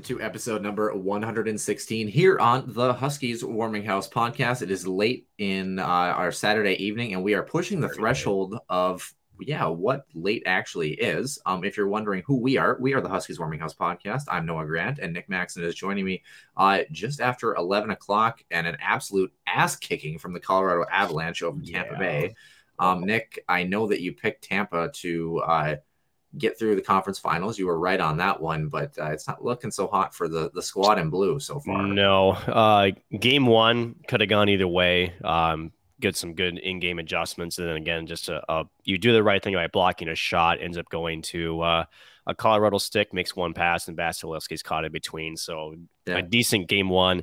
In to episode number 116 here on the Huskies Warming House podcast. It is late in uh, our Saturday evening, and we are pushing the threshold of yeah, what late actually is. Um, if you're wondering who we are, we are the Huskies Warming House podcast. I'm Noah Grant, and Nick Maxon is joining me uh, just after 11 o'clock, and an absolute ass kicking from the Colorado Avalanche over Tampa Yeah. Bay. Um, Nick, I know that you picked Tampa to uh, get through the conference finals. You were right on that one, but uh, it's not looking so hot for the the squad in blue so far. No, uh, game one could have gone either way. Um, get some good in-game adjustments, and then again, just a, a you do the right thing by blocking a shot, ends up going to uh, a Colorado stick, makes one pass, and Vasilevskiy's caught in between. So Yeah. a decent game one.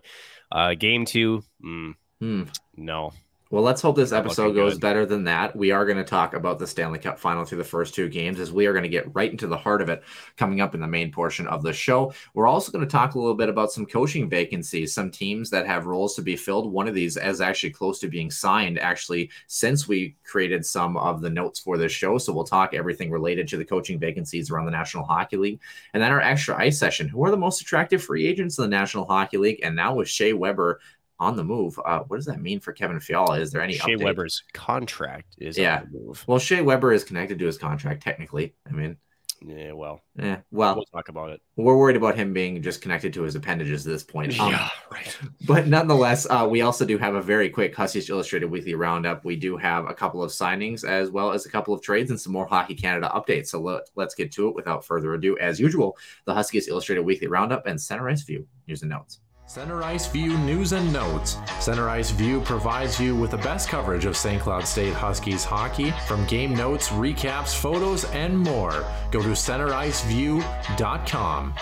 Uh, game two, mm, Hmm. no. Well, let's hope this episode goes good. better than that. We are going to talk about the Stanley Cup final through the first two games as we are going to get right into the heart of it coming up in the main portion of the show. We're also going to talk a little bit about some coaching vacancies, some teams that have roles to be filled. One of these is actually close to being signed, actually, since we created some of the notes for this show. So we'll talk everything related to the coaching vacancies around the National Hockey League. And then our extra ice session. Who are the most attractive free agents in the National Hockey League? And now with Shea Weber on the move, uh, what does that mean for Kevin Fiala? Is there any Shea update? Weber's contract is Yeah. on the move. Well, Shea Weber is connected to his contract technically. I mean, Yeah, well, yeah, well, we'll talk about it. we're worried about him being just connected to his appendages at this point. Um, yeah, right. But nonetheless, uh, we also do have a very quick Huskies Illustrated weekly roundup. We do have a couple of signings as well as a couple of trades and some more Hockey Canada updates. So let, let's get to it without further ado. As usual, the Huskies Illustrated weekly roundup and center ice view. Here's the notes. Center Ice View News and Notes. Center Ice View provides you with the best coverage of St. Cloud State Huskies hockey from game notes, recaps, photos, and more. Go to centericeview.com.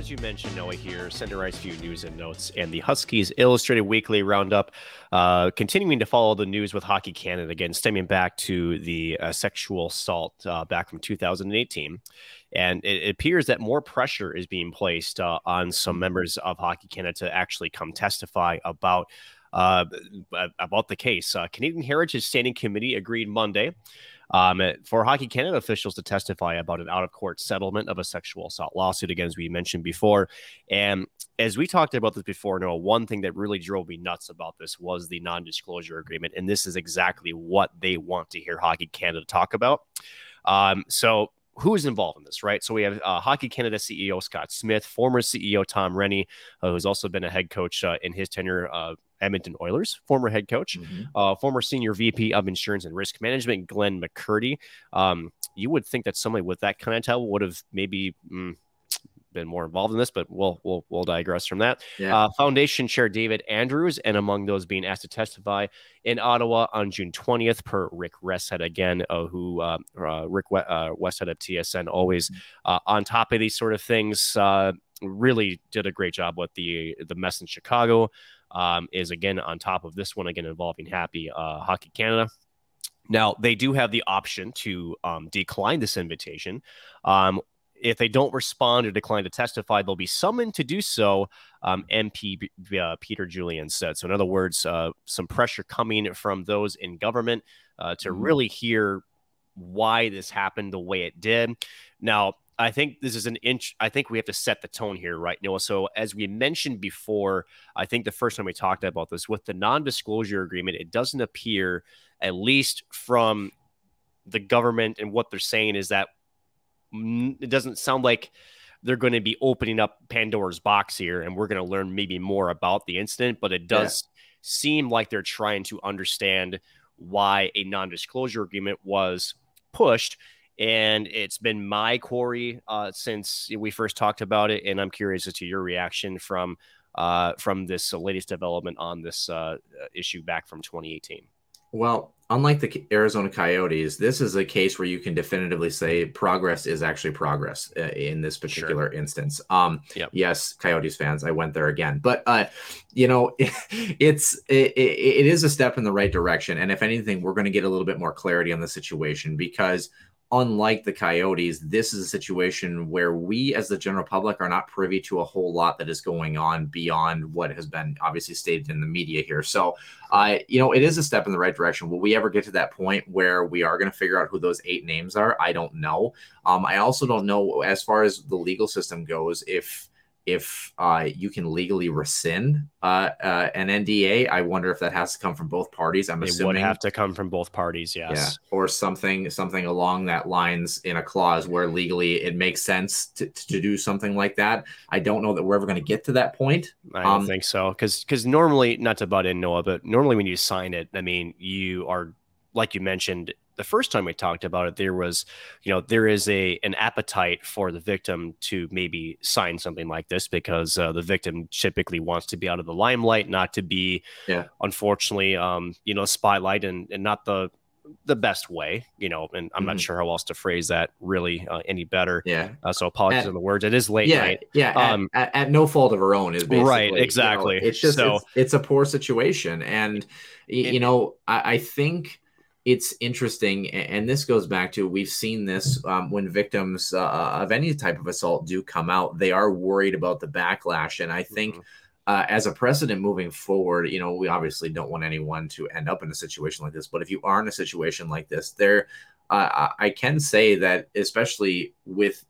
As you mentioned, Noah here, Center Ice View News and Notes and the Huskies Illustrated Weekly Roundup, uh, continuing to follow the news with Hockey Canada again, stemming back to the uh, sexual assault uh, back from 2018. And it, it appears that more pressure is being placed uh, on some members of Hockey Canada to actually come testify about. Uh, about the case, uh, Canadian Heritage Standing Committee agreed Monday um, for Hockey Canada officials to testify about an out of court settlement of a sexual assault lawsuit, again, as we mentioned before. And as we talked about this before, Noah, one thing that really drove me nuts about this was the non disclosure agreement. And this is exactly what they want to hear Hockey Canada talk about. Um, so, who is involved in this, right? So we have uh, Hockey Canada CEO Scott Smith, former CEO Tom Renney, uh, who's also been a head coach uh, in his tenure, uh, Edmonton Oilers, former head coach uh, former senior VP of Insurance and Risk Management, Glenn McCurdy. Um, you would think that somebody with that kind of title would have maybe mm, been more involved in this, but we'll we'll, we'll digress from that. Yeah. Uh, Foundation Chair David Andrews, and among those being asked to testify in Ottawa on June 20th, per Rick Westhead again, uh, who uh, uh, Rick we- uh, Westhead of TSN, always uh, on top of these sort of things. Uh, really did a great job with the the mess in Chicago um, is again on top of this one again involving Happy uh, Hockey Canada. Now they do have the option to um, decline this invitation. Um, if they don't respond or decline to testify, they'll be summoned to do so. Um, MP uh, Peter Julian said. So, in other words, uh, some pressure coming from those in government uh, to really hear why this happened the way it did. Now, I think this is an inch. I think we have to set the tone here, right, Noah? So, as we mentioned before, I think the first time we talked about this with the non disclosure agreement, it doesn't appear, at least from the government and what they're saying, is that it doesn't sound like they're going to be opening up Pandora's box here and we're going to learn maybe more about the incident, but it does yeah. seem like they're trying to understand why a non disclosure agreement was pushed and it's been my quarry uh, since we first talked about it. And I'm curious as to your reaction from uh, from this latest development on this uh, issue back from 2018. Well, unlike the Arizona Coyotes, this is a case where you can definitively say progress is actually progress uh, in this particular sure. instance. Um, yep. Yes, Coyotes fans, I went there again, but uh, you know, it, it's it, it is a step in the right direction, and if anything, we're going to get a little bit more clarity on the situation because unlike the Coyotes, this is a situation where we, as the general public, are not privy to a whole lot that is going on beyond what has been obviously stated in the media here. So, uh, you know, it is a step in the right direction. Will we ever get to that point where we are going to figure out who those eight names are? I don't know. Um, I also don't know, as far as the legal system goes, if if uh, you can legally rescind uh, uh, an NDA. I wonder if that has to come from both parties. I'm it assuming would have to come from both parties. Yes, yeah, or something something along that lines in a clause where legally it makes sense to, to do something like that. I don't know that we're ever going to get to that point. I don't um, think so because because normally not to butt in Noah, but normally when you sign it, I mean you are like you mentioned the first time we talked about it, there was, you know, there is a an appetite for the victim to maybe sign something like this because uh, the victim typically wants to be out of the limelight, not to be, yeah, unfortunately, um, you know, spotlight and and not the the best way, you know, and I'm mm-hmm. not sure how else to phrase that really uh, any better. Yeah. Uh, so apologies on the words. It is late yeah, night. Yeah. Um, at, at, at, no fault of her own is basically right. Exactly. You know, it's just so, it's, it's, a poor situation, and, and you know, I, I think it's interesting and this goes back to we've seen this um, when victims uh, of any type of assault do come out they are worried about the backlash and i think mm-hmm. uh, as a precedent moving forward you know we obviously don't want anyone to end up in a situation like this but if you are in a situation like this there uh, i can say that especially with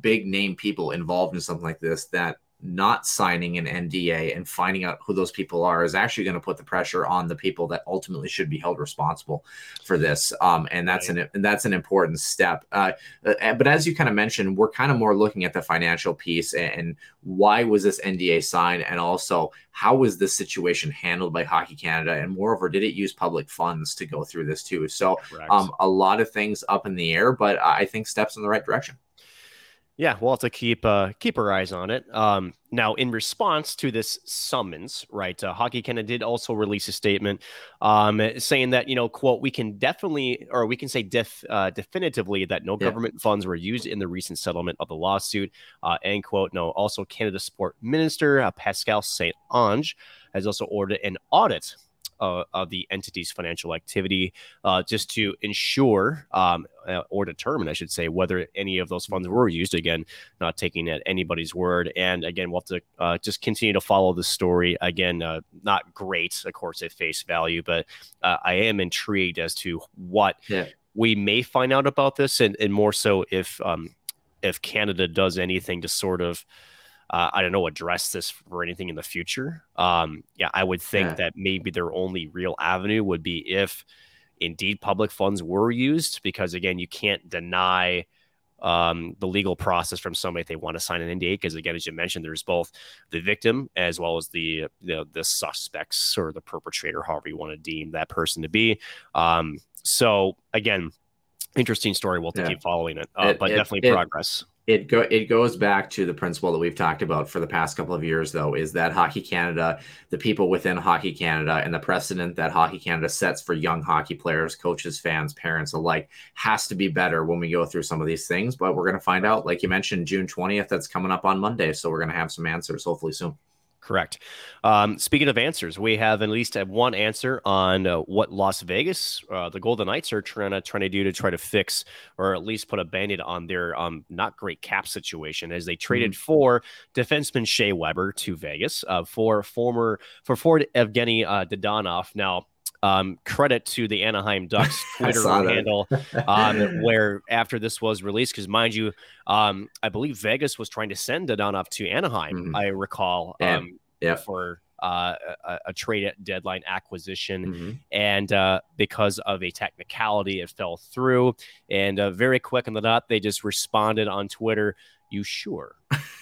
big name people involved in something like this that not signing an NDA and finding out who those people are is actually going to put the pressure on the people that ultimately should be held responsible for this. Um, and that's right. an and that's an important step. Uh, uh, but as you kind of mentioned, we're kind of more looking at the financial piece and, and why was this NDA signed, and also how was this situation handled by Hockey Canada, and moreover, did it use public funds to go through this too? So, um, a lot of things up in the air, but I think steps in the right direction. Yeah, we'll have to keep uh, keep our eyes on it. Um, now, in response to this summons, right, uh, Hockey Canada did also release a statement um, saying that you know, quote, we can definitely, or we can say def, uh, definitively that no yeah. government funds were used in the recent settlement of the lawsuit, uh, end quote. No, also Canada Sport Minister uh, Pascal Saint Ange has also ordered an audit uh, of the entity's financial activity uh, just to ensure um, uh, or determine, I should say, whether any of those funds were used. Again, not taking at anybody's word. And again, we'll have to uh, just continue to follow the story. Again, uh, not great, of course, at face value, but uh, I am intrigued as to what yeah. we may find out about this, and, and more so if um, if Canada does anything to sort of uh, I don't know, address this for anything in the future. Um, yeah, I would think yeah. that maybe their only real avenue would be if indeed public funds were used, because again, you can't deny um, the legal process from somebody if they want to sign an NDA. Because again, as you mentioned, there's both the victim as well as the the, the suspects or the perpetrator, however you want to deem that person to be. Um, so again, interesting story. We'll yeah. keep following it, uh, it but it, definitely it, progress it go it goes back to the principle that we've talked about for the past couple of years though is that hockey canada the people within hockey canada and the precedent that hockey canada sets for young hockey players coaches fans parents alike has to be better when we go through some of these things. But we're going to find out like you mentioned june 20th that's coming up on monday so we're going to have some answers hopefully soon Correct. Um, speaking of answers, we have at least one answer on uh, what Las Vegas, uh, the Golden Knights, are trying to trying to do to try to fix or at least put a band-aid on their um, not great cap situation as they traded mm-hmm. for defenseman Shea Weber to Vegas uh, for former for Ford Evgeny uh, Dadonov. Now Um, credit to the Anaheim Ducks Twitter handle, um, where after this was released, because mind you, um, I believe Vegas was trying to send Dadonov to Anaheim. Mm-hmm. I recall, um, yeah, for uh, a, a, trade deadline acquisition. Mm-hmm. And uh, because of a technicality, it fell through. And uh, very quick on the dot, they just responded on Twitter, You sure?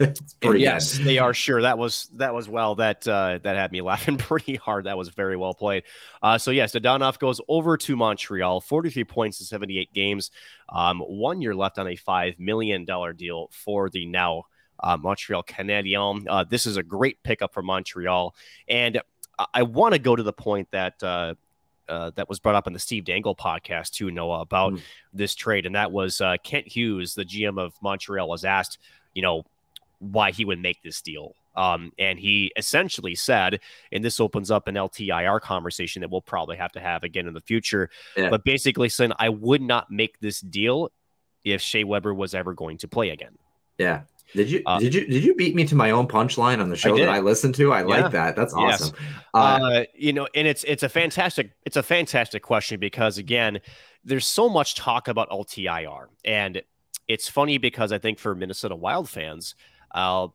yes, they are sure. That was that was well. That uh, that had me laughing pretty hard. That was very well played. Uh, so yes, Dadonov goes over to Montreal. Forty-three points in seventy-eight games. Um, one year left on a five million dollar deal for the now uh, Montreal Canadiens. Uh, this is a great pickup for Montreal, and I, I want to go to the point that. Uh, uh, that was brought up in the Steve Dangle podcast too, Noah, about mm. this trade, and that was uh, Kent Hughes, the GM of Montreal, was asked, you know, why he would make this deal. Um, and he essentially said, and this opens up an LTIR conversation that we'll probably have to have again in the future, yeah. but basically saying, I would not make this deal if Shea Weber was ever going to play again. Yeah. Did you uh, did you did you beat me to my own punchline on the show I that I listened to? I yeah. like that. That's awesome. Yes. Uh, uh, you know, and it's it's a fantastic it's a fantastic question because again, there's so much talk about LTIR, and it's funny because I think for Minnesota Wild fans, uh,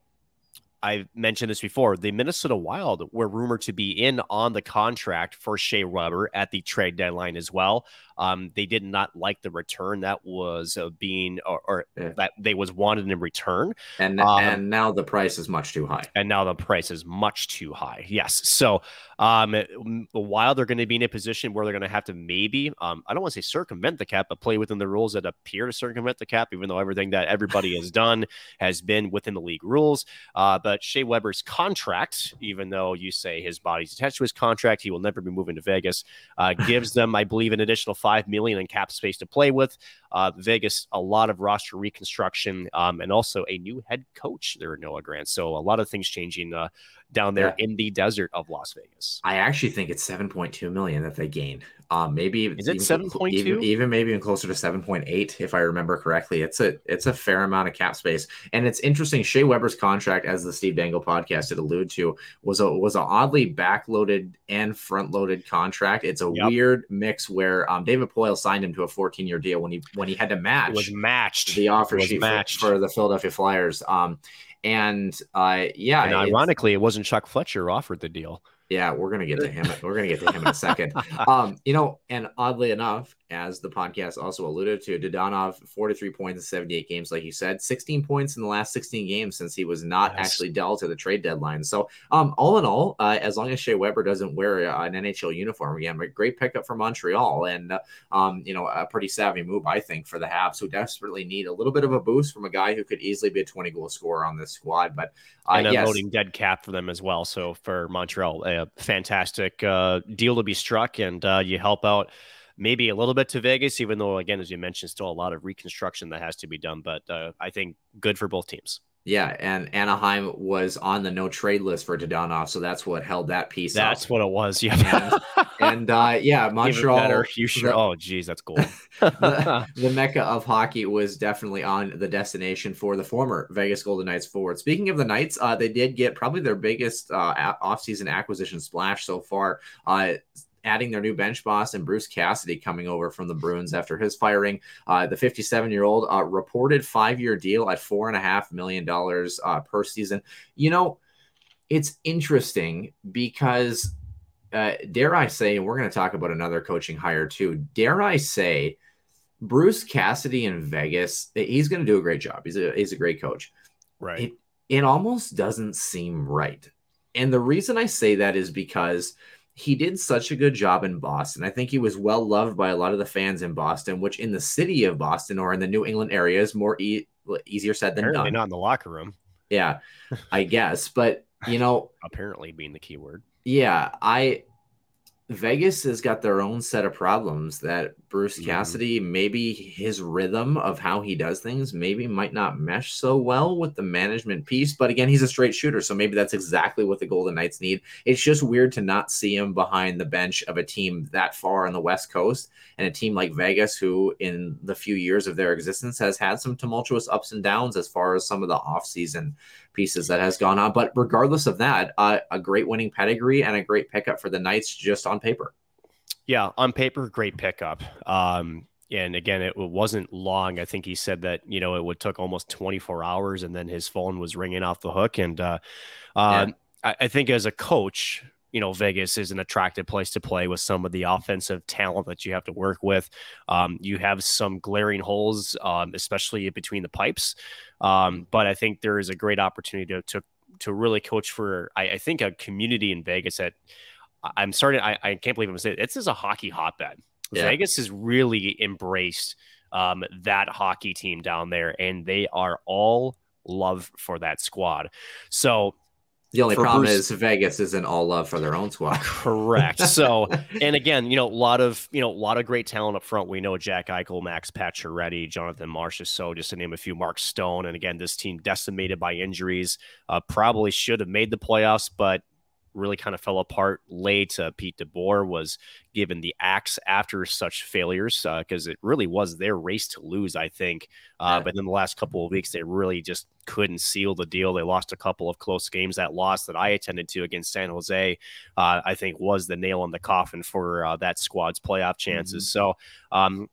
I've mentioned this before. The Minnesota Wild were rumored to be in on the contract for Shea Weber at the trade deadline as well. Um, they did not like the return that was uh, being or, or yeah. that they was wanted in return. And um, and now the price is much too high. And now the price is much too high. Yes. So um, the Wild are going to be in a position where they're going to have to maybe um, I don't want to say circumvent the cap, but play within the rules that appear to circumvent the cap, even though everything that everybody has done has been within the league rules. Uh, but Shea Weber's contract, even though you say his body's attached to his contract, he will never be moving to Vegas, uh, gives them, I believe, an additional five million in cap space to play with. Uh, Vegas, a lot of roster reconstruction, um, and also a new head coach there, Noah Grant. So a lot of things changing uh, down there yeah. in the desert of Las Vegas. I actually think it's 7.2 million that they gain. Um, maybe is it 7.2? Even, even, maybe even closer to 7.8 if I remember correctly. It's a it's a fair amount of cap space, and it's interesting. Shea Weber's contract, as the Steve Dangle podcast did allude to, was a was an oddly backloaded and front loaded contract. It's a yep. weird mix where um, David Poile signed him to a 14 year deal when he when he had to match it was matched the offer sheet matched. For, for the Philadelphia Flyers. Um, and uh, yeah, and ironically, it wasn't Chuck Fletcher who offered the deal. Yeah, we're gonna get to him. We're gonna get to him in a second. Um, you know, and oddly enough, as the podcast also alluded to, Dadonov, 43 points in 78 games, like you said, 16 points in the last 16 games since he was not yes. actually dealt at the trade deadline. So, um, all in all, uh, as long as Shea Weber doesn't wear an NHL uniform again, a great pickup for Montreal, and uh, um, you know, a pretty savvy move, I think, for the Habs, who desperately need a little bit of a boost from a guy who could easily be a 20 goal scorer on this squad. But uh, and yes. loading dead cap for them as well. So for Montreal, a fantastic uh, deal to be struck, and uh, you help out maybe a little bit to Vegas, even though, again, as you mentioned, still a lot of reconstruction that has to be done. But uh, I think good for both teams. Yeah, and Anaheim was on the no trade list for Dadonov, so that's what held that piece. That's up. what it was. Yeah, and, and uh, yeah, Montreal. You sure? The, oh, geez, that's cool. the, the, mecca of hockey was definitely on the destination for the former Vegas Golden Knights forward. Speaking of the Knights, uh, they did get probably their biggest uh, offseason acquisition splash so far. Uh, adding their new bench boss and Bruce Cassidy coming over from the Bruins after his firing. Uh, the 57 year old uh, reported five year deal at four and a half million dollars uh, per season. You know, it's interesting because, uh, dare I say, and we're going to talk about another coaching hire too. Dare I say, Bruce Cassidy in Vegas, he's going to do a great job. He's a he's a great coach. Right. It, it almost doesn't seem right. And the reason I say that is because he did such a good job in Boston. I think he was well loved by a lot of the fans in Boston, which in the city of Boston or in the New England area is more e- easier said than Apparently done. Not in the locker room. Yeah, I guess. But you know, apparently being the key word. Yeah, I Vegas has got their own set of problems that Bruce mm-hmm. Cassidy, maybe his rhythm of how he does things, maybe might not mesh so well with the management piece. But again, he's a straight shooter. So maybe that's exactly what the Golden Knights need. It's just weird to not see him behind the bench of a team that far on the West Coast and a team like Vegas, who in the few years of their existence has had some tumultuous ups and downs as far as some of the offseason pieces that has gone on. But regardless of that, uh, a great winning pedigree and a great pickup for the Knights just on paper. Yeah, on paper, great pickup. Um, and again, it wasn't long. I think he said that you know it would took almost 24 hours, and then his phone was ringing off the hook. And uh, uh, I, I think as a coach, you know, Vegas is an attractive place to play with some of the offensive talent that you have to work with. Um, you have some glaring holes, um, especially between the pipes. Um, but I think there is a great opportunity to to, to really coach for, I, I, think, a community in Vegas that I'm starting. I, I can't believe I'm saying this is a hockey hotbed. Yeah. Vegas has really embraced um, that hockey team down there, and they are all love for that squad. So the only problem Bruce, is Vegas isn't all love for their own squad. Correct. So, and again, you know, a lot of you know, a lot of great talent up front. We know Jack Eichel, Max Pacioretty, Jonathan Marchessault, so just to name a few. Mark Stone, and again, this team decimated by injuries. Uh, probably should have made the playoffs, but really kind of fell apart late. Uh, Pete DeBoer was given the axe after such failures because uh, it really was their race to lose, I think. Uh, yeah. But in the last couple of weeks, they really just couldn't seal the deal. They lost a couple of close games. That loss that I attended to against San Jose, uh, I think, was the nail in the coffin for uh, that squad's playoff chances. Mm-hmm. So um,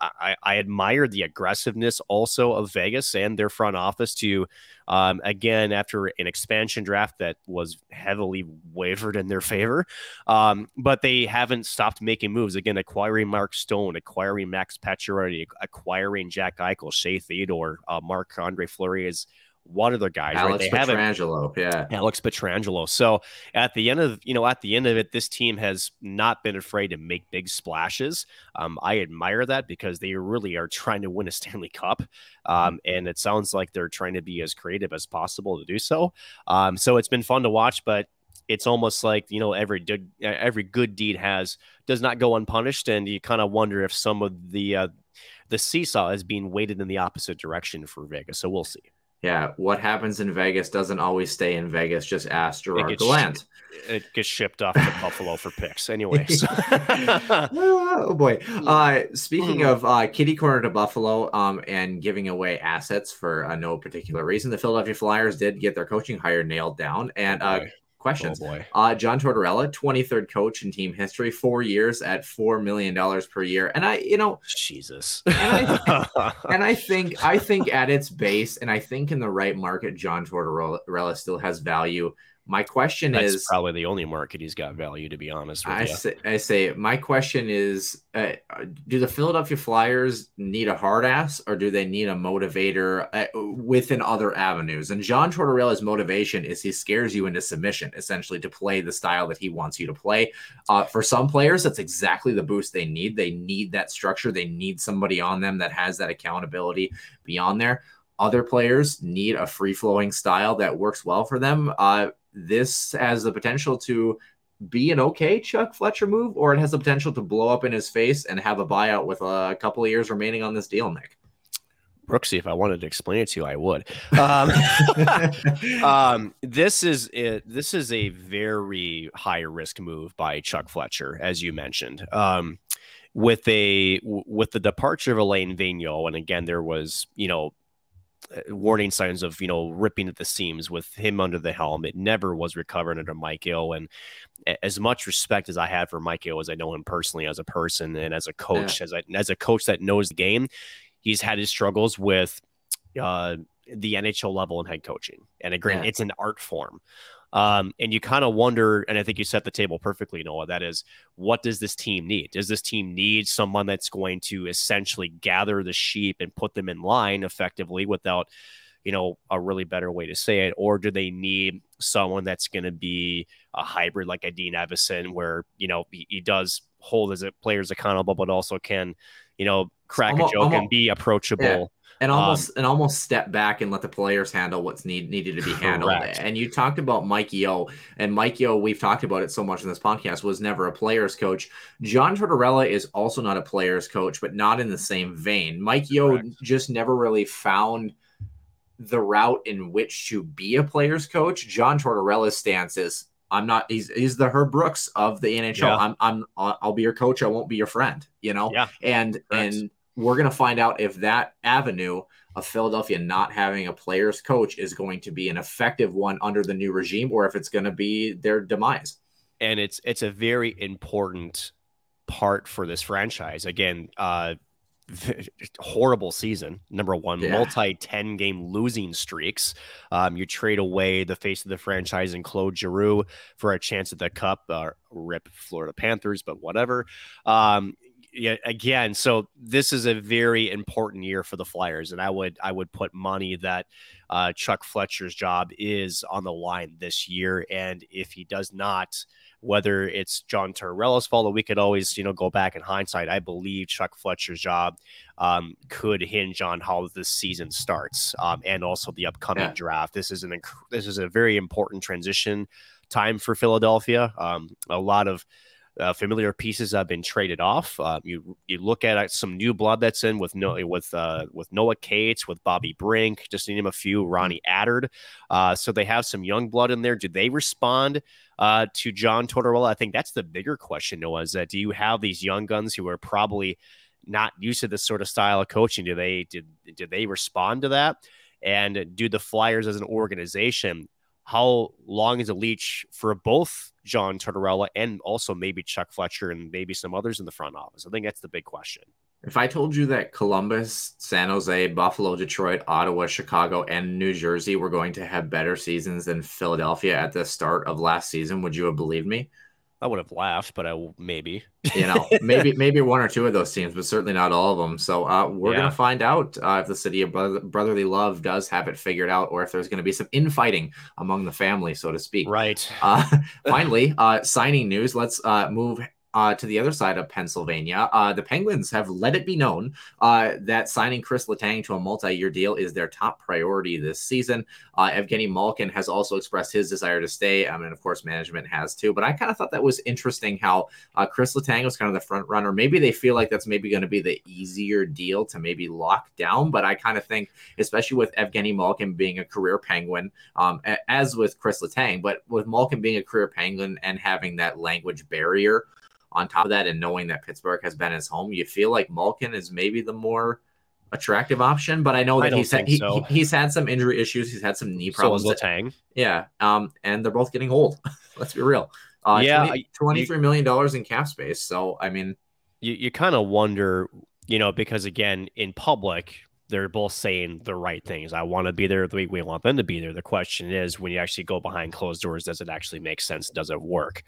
I, I admire the aggressiveness also of Vegas and their front office to, um, again, after an expansion draft that was heavily wavered in their favor, um, but they haven't stopped making moves. Again, acquiring Mark Stone, acquiring Max Pacioretty, acquiring Jack Eichel, Shea Theodore, uh, Marc Andre Fleury is one of their guys. Alex right? They Pietrangelo, yeah. Alex Pietrangelo. So at the end of you know at the end of it, this team has not been afraid to make big splashes. Um, I admire that because they really are trying to win a Stanley Cup, um, mm-hmm. and it sounds like they're trying to be as creative as possible to do so. Um, so it's been fun to watch, but it's almost like you know every good every good deed has does not go unpunished, and you kind of wonder if some of the uh, the seesaw is being weighted in the opposite direction for Vegas. So we'll see. Yeah, what happens in Vegas doesn't always stay in Vegas. Just ask Gerard it Gallant. it gets shipped off to Buffalo for picks, anyway. So. oh boy! Uh, speaking of uh, kitty corner to Buffalo, um, and giving away assets for uh, no particular reason, the Philadelphia Flyers did get their coaching hire nailed down, and uh, questions. Oh uh, John Tortorella, 23rd coach in team history, four years at $4 million per year. And I, you know, Jesus. And I, and I think, I think at its base, and I think in the right market, John Tortorella still has value. My question That's is probably the only market he's got value, to be honest with I you. Say, I say, my question is uh, do the Philadelphia Flyers need a hard ass or do they need a motivator uh, within other avenues? And John Tortorella's motivation is he scares you into submission, essentially, to play the style that he wants you to play. Uh, for some players, that's exactly the boost they need. They need that structure, they need somebody on them that has that accountability beyond there. Other players need a free flowing style that works well for them. Uh, this has the potential to be an okay Chuck Fletcher move, or it has the potential to blow up in his face and have a buyout with a couple of years remaining on this deal, Nick. Brooksy, if I wanted to explain it to you, I would. Um, um, this is it, this is a very high risk move by Chuck Fletcher, as you mentioned. Um, with a with the departure of Alain Vigneault, and again, there was you know warning signs of you know ripping at the seams with him under the helm. It never was recovered under Mike Yeo, and as much respect as I had for Mike Yeo, as I know him personally as a person and as a coach, yeah. as I, as a coach that knows the game, he's had his struggles with uh, the NHL level and head coaching. And again, yeah. it's an art form. Um, and you kind of wonder, and I think you set the table perfectly, Noah. That is, what does this team need? Does this team need someone that's going to essentially gather the sheep and put them in line effectively without, you know, a really better way to say it? Or do they need someone that's going to be a hybrid like a Dean Evason, where, you know, he, he does hold as a players accountable, but also can, you know, crack almost, a joke almost, and be approachable. Yeah and um, almost um, and almost step back and let the players handle what's need, needed to be handled. Correct. And you talked about Mike Yeo, and Mike Yeo, we've talked about it so much in this podcast, was never a players coach. John Tortorella is also not a players coach, but not in the same vein. Mike Correct. just never really found the route in which to be a players coach. John Tortorella's stance is I'm not. He's he's the Herb Brooks of the NHL. Yeah. I'm I'm I'll be your coach. I won't be your friend. You know. Yeah. And Correct. and we're going to find out if that avenue of Philadelphia not having a player's coach is going to be an effective one under the new regime or if it's going to be their demise. and it's it's a very important part for this franchise. Again, uh, horrible season. Number one, yeah. multi 10 game losing streaks. Um, you trade away the face of the franchise and Claude Giroux for a chance at the cup. Uh, rip Florida Panthers, but whatever. Um, yeah, again, so this is a very important year for the Flyers, and I would I would put money that uh, Chuck Fletcher's job is on the line this year, and if he does not, whether it's John Tortorella's fault or we could always, you know, go back in hindsight. I believe Chuck Fletcher's job um, could hinge on how this season starts um, and also the upcoming yeah. draft. This is an inc- this is a very important transition time for Philadelphia. Um, a lot of uh, familiar pieces have been traded off. Uh, you you look at uh, some new blood that's in with no with uh, with Noah Cates, with Bobby Brink, just to name a few. Ronnie Attard. Uh, so they have some young blood in there. Do they respond uh, to John Tortorella? I think that's the bigger question. Noah is that do you have these young guns who are probably not used to this sort of style of coaching? Do they did did they respond to that? And do the Flyers as an organization how long is a leash for both John Tortorella and also maybe Chuck Fletcher and maybe some others in the front office? I think that's the big question. If I told you that Columbus, San Jose, Buffalo, Detroit, Ottawa, Chicago, and New Jersey were going to have better seasons than Philadelphia at the start of last season, would you have believed me? I would have laughed, but I maybe you know maybe maybe one or two of those teams, but certainly not all of them. So uh, we're yeah. gonna find out uh, if the city of brotherly love does have it figured out, or if there's gonna be some infighting among the family, so to speak. Right. Uh, finally, uh, signing news. Let's uh, move uh, to the other side of Pennsylvania, uh, the Penguins have let it be known uh, that signing Chris Letang to a multi-year deal is their top priority this season. Uh, Evgeny Malkin has also expressed his desire to stay, I mean, of course, management has too. But I kind of thought that was interesting how uh, Chris Letang was kind of the front runner. Maybe they feel like that's maybe going to be the easier deal to maybe lock down. But I kind of think, especially with Evgeny Malkin being a career Penguin, um, as with Chris Letang, but with Malkin being a career Penguin and having that language barrier on top of that, and knowing that Pittsburgh has been his home, you feel like Malkin is maybe the more attractive option. But I know that I he's had, so. he, he's had some injury issues. He's had some knee problems. So Letang. Yeah. Um, and they're both getting old. Let's be real. Uh, yeah, 20, $23 million in cap space. So I mean, you you kind of wonder, you know, because again, in public, they're both saying the right things. I want to be there the way we want them to be there. The question is, when you actually go behind closed doors, does it actually make sense? Does it work?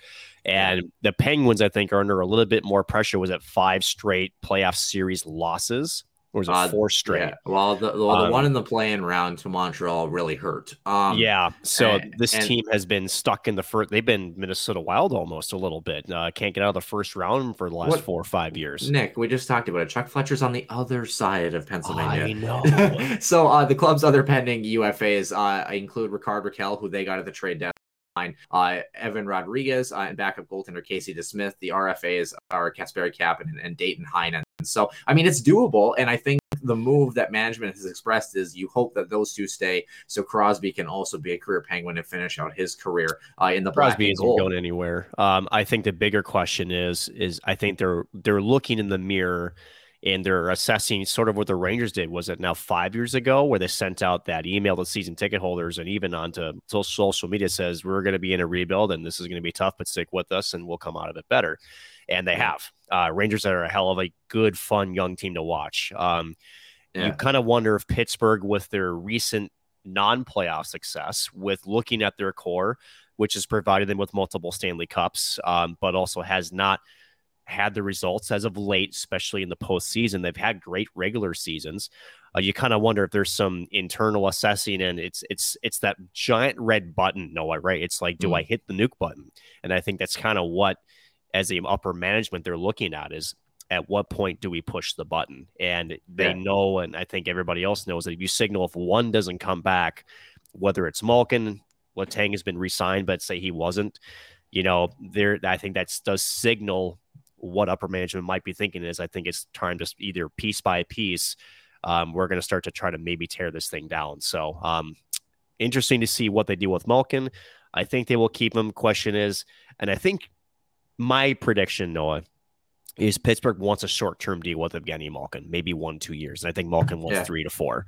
And the Penguins, I think, are under a little bit more pressure. Was it five straight playoff series losses? Or was it uh, four straight? Yeah. Well, the, well, the um, one in the playing round to Montreal really hurt. Um, yeah. So and, this and, team has been stuck in the first. They've been Minnesota Wild almost a little bit. Uh, can't get out of the first round for the last what, four or five years. Nick, we just talked about it. Chuck Fletcher's on the other side of Pennsylvania. I know. so uh, the club's other pending UFAs uh, include Rickard Rakell, who they got at the trade deadline. Uh, Evan Rodrigues uh, and backup goaltender Casey DeSmith. The RFAs are Kasperi Kapanen and, and Danton Heinen. So, I mean, it's doable. And I think the move that management has expressed is you hope that those two stay so Crosby can also be a career Penguin and finish out his career uh, in the Crosby isn't going anywhere. Um, I think the bigger question is is I think they're they're looking in the mirror and they're assessing sort of what the Rangers did. Was it now five years ago where they sent out that email to season ticket holders and even onto social media says we're going to be in a rebuild and this is going to be tough, but stick with us and we'll come out of it better and they have. Uh, Rangers are a hell of a good, fun young team to watch. Um, yeah. You kind of wonder if Pittsburgh, with their recent non-playoff success, with looking at their core, which has provided them with multiple Stanley Cups, um, but also has not had the results as of late, especially in the postseason. They've had great regular seasons. Uh, you kind of wonder if there's some internal assessing, and it's it's it's that giant red button, Noah. Right? It's like, do mm. I hit the nuke button? And I think that's kind of what as the upper management they're looking at is at what point do we push the button? And they yeah. know, and I think everybody else knows that if you signal if one doesn't come back, whether it's Malkin, Letang has been re-signed, but say he wasn't, you know, there I think that does signal what upper management might be thinking is I think it's time to either piece by piece, um, we're going to start to try to maybe tear this thing down. So um, interesting to see what they do with Malkin. I think they will keep him. Question is, and I think my prediction, Noah, is Pittsburgh wants a short term deal with Evgeny Malkin, maybe one, two years. And I think Malkin wants yeah. three to four.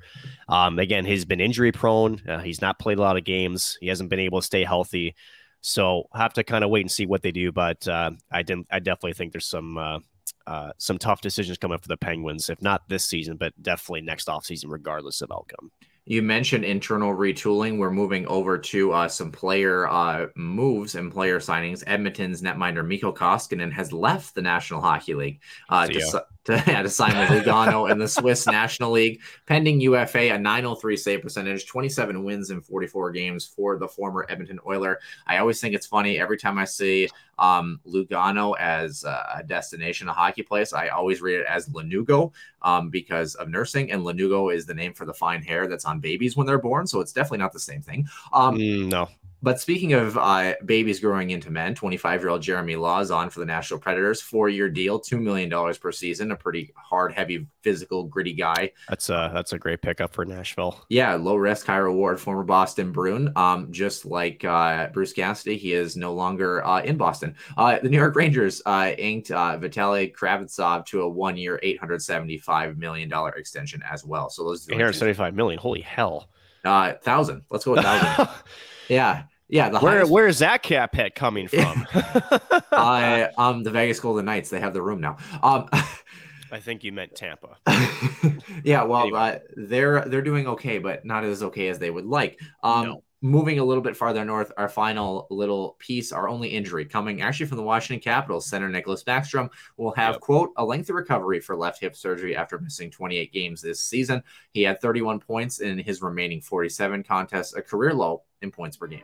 Um, again, he's been injury prone. Uh, he's not played a lot of games. He hasn't been able to stay healthy. So have to kind of wait and see what they do. But uh, I didn't. I definitely think there's some uh, uh, some tough decisions coming up for the Penguins, if not this season, but definitely next offseason, regardless of outcome. You mentioned internal retooling. We're moving over to uh, some player uh, moves and player signings. Edmonton's netminder Mikko Koskinen has left the National Hockey League uh, to, to, sign with Lugano in the Swiss National League. Pending UFA, a 903 save percentage, 27 wins in 44 games for the former Edmonton Oiler. I always think it's funny every time I see um, Lugano as a destination, a hockey place. I always read it as Lanugo um, because of nursing, and Lanugo is the name for the fine hair that's on babies when they're born. So it's definitely not the same thing. Um, mm, no. But speaking of uh, babies growing into men, 25 year old Jeremy Lauzon for the Nashville Predators, four year deal, $2 million per season, a pretty hard, heavy, physical, gritty guy. That's a, that's a great pickup for Nashville. Yeah, low risk, high reward, former Boston Bruin. Um, just like uh, Bruce Cassidy, he is no longer uh, in Boston. Uh, the New York Rangers uh, inked uh, Vitaly Kravtsov to a one year, $875 million extension as well. So those 875 million. Holy hell. Uh, thousand. Let's go with thousand. yeah. Yeah, the where highest... where is that cap hit coming from? I um, the Vegas Golden Knights. They have the room now. Um, I think you meant Tampa. yeah, well, anyway. uh, they're they're doing okay, but not as okay as they would like. Um, no. Moving a little bit farther north, our final little piece, our only injury coming actually from the Washington Capitals. Center Nicklas Backstrom will have, yep. quote, a lengthy recovery for left hip surgery after missing 28 games this season. He had 31 points in his remaining 47 contests, a career low in points per game.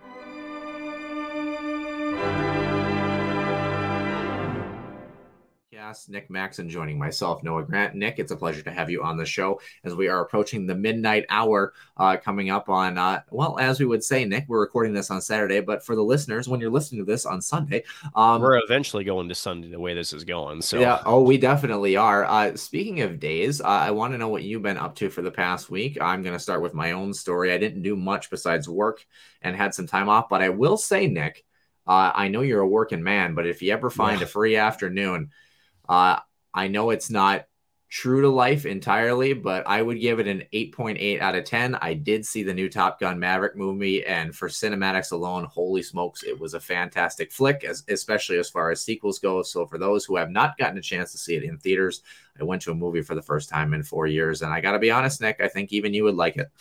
Nick Maxon joining myself, Noah Grant. Nick, it's a pleasure to have you on the show as we are approaching the midnight hour uh, coming up on, uh, well, as we would say, Nick, we're recording this on Saturday, but for the listeners, when you're listening to this on Sunday, um, we're eventually going to Sunday the way this is going. So, yeah, oh, we definitely are. Uh, speaking of days, uh, I want to know what you've been up to for the past week. I'm going to start with my own story. I didn't do much besides work and had some time off, but I will say, Nick, uh, I know you're a working man, but if you ever find a free afternoon, uh, I know it's not true to life entirely, but I would give it an 8.8 out of 10. I did see the new Top Gun Maverick movie, and for cinematics alone, holy smokes, it was a fantastic flick, as, especially as far as sequels go. So, for those who have not gotten a chance to see it in theaters, I went to a movie for the first time in four years, and I got to be honest, Nick, I think even you would like it.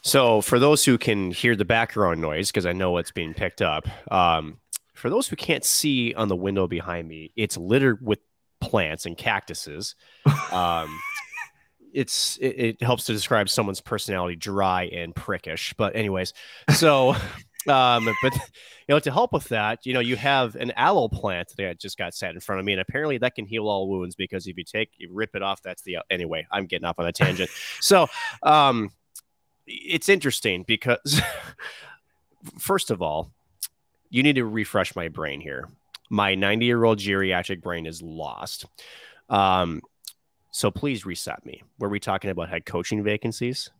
So, for those who can hear the background noise, because I know it's being picked up, um, for those who can't see on the window behind me, it's littered with plants and cactuses. Um, it's it, it, helps to describe someone's personality, dry and prickish. But anyways, so um, but you know to help with that, you know you have an aloe plant that just got set in front of me, and apparently that can heal all wounds because if you take you rip it off, that's the anyway. I'm getting off on a tangent. so um, it's interesting because first of all, you need to refresh my brain here. My 90 year old geriatric brain is lost. Um, so please reset me. Were we talking about head coaching vacancies?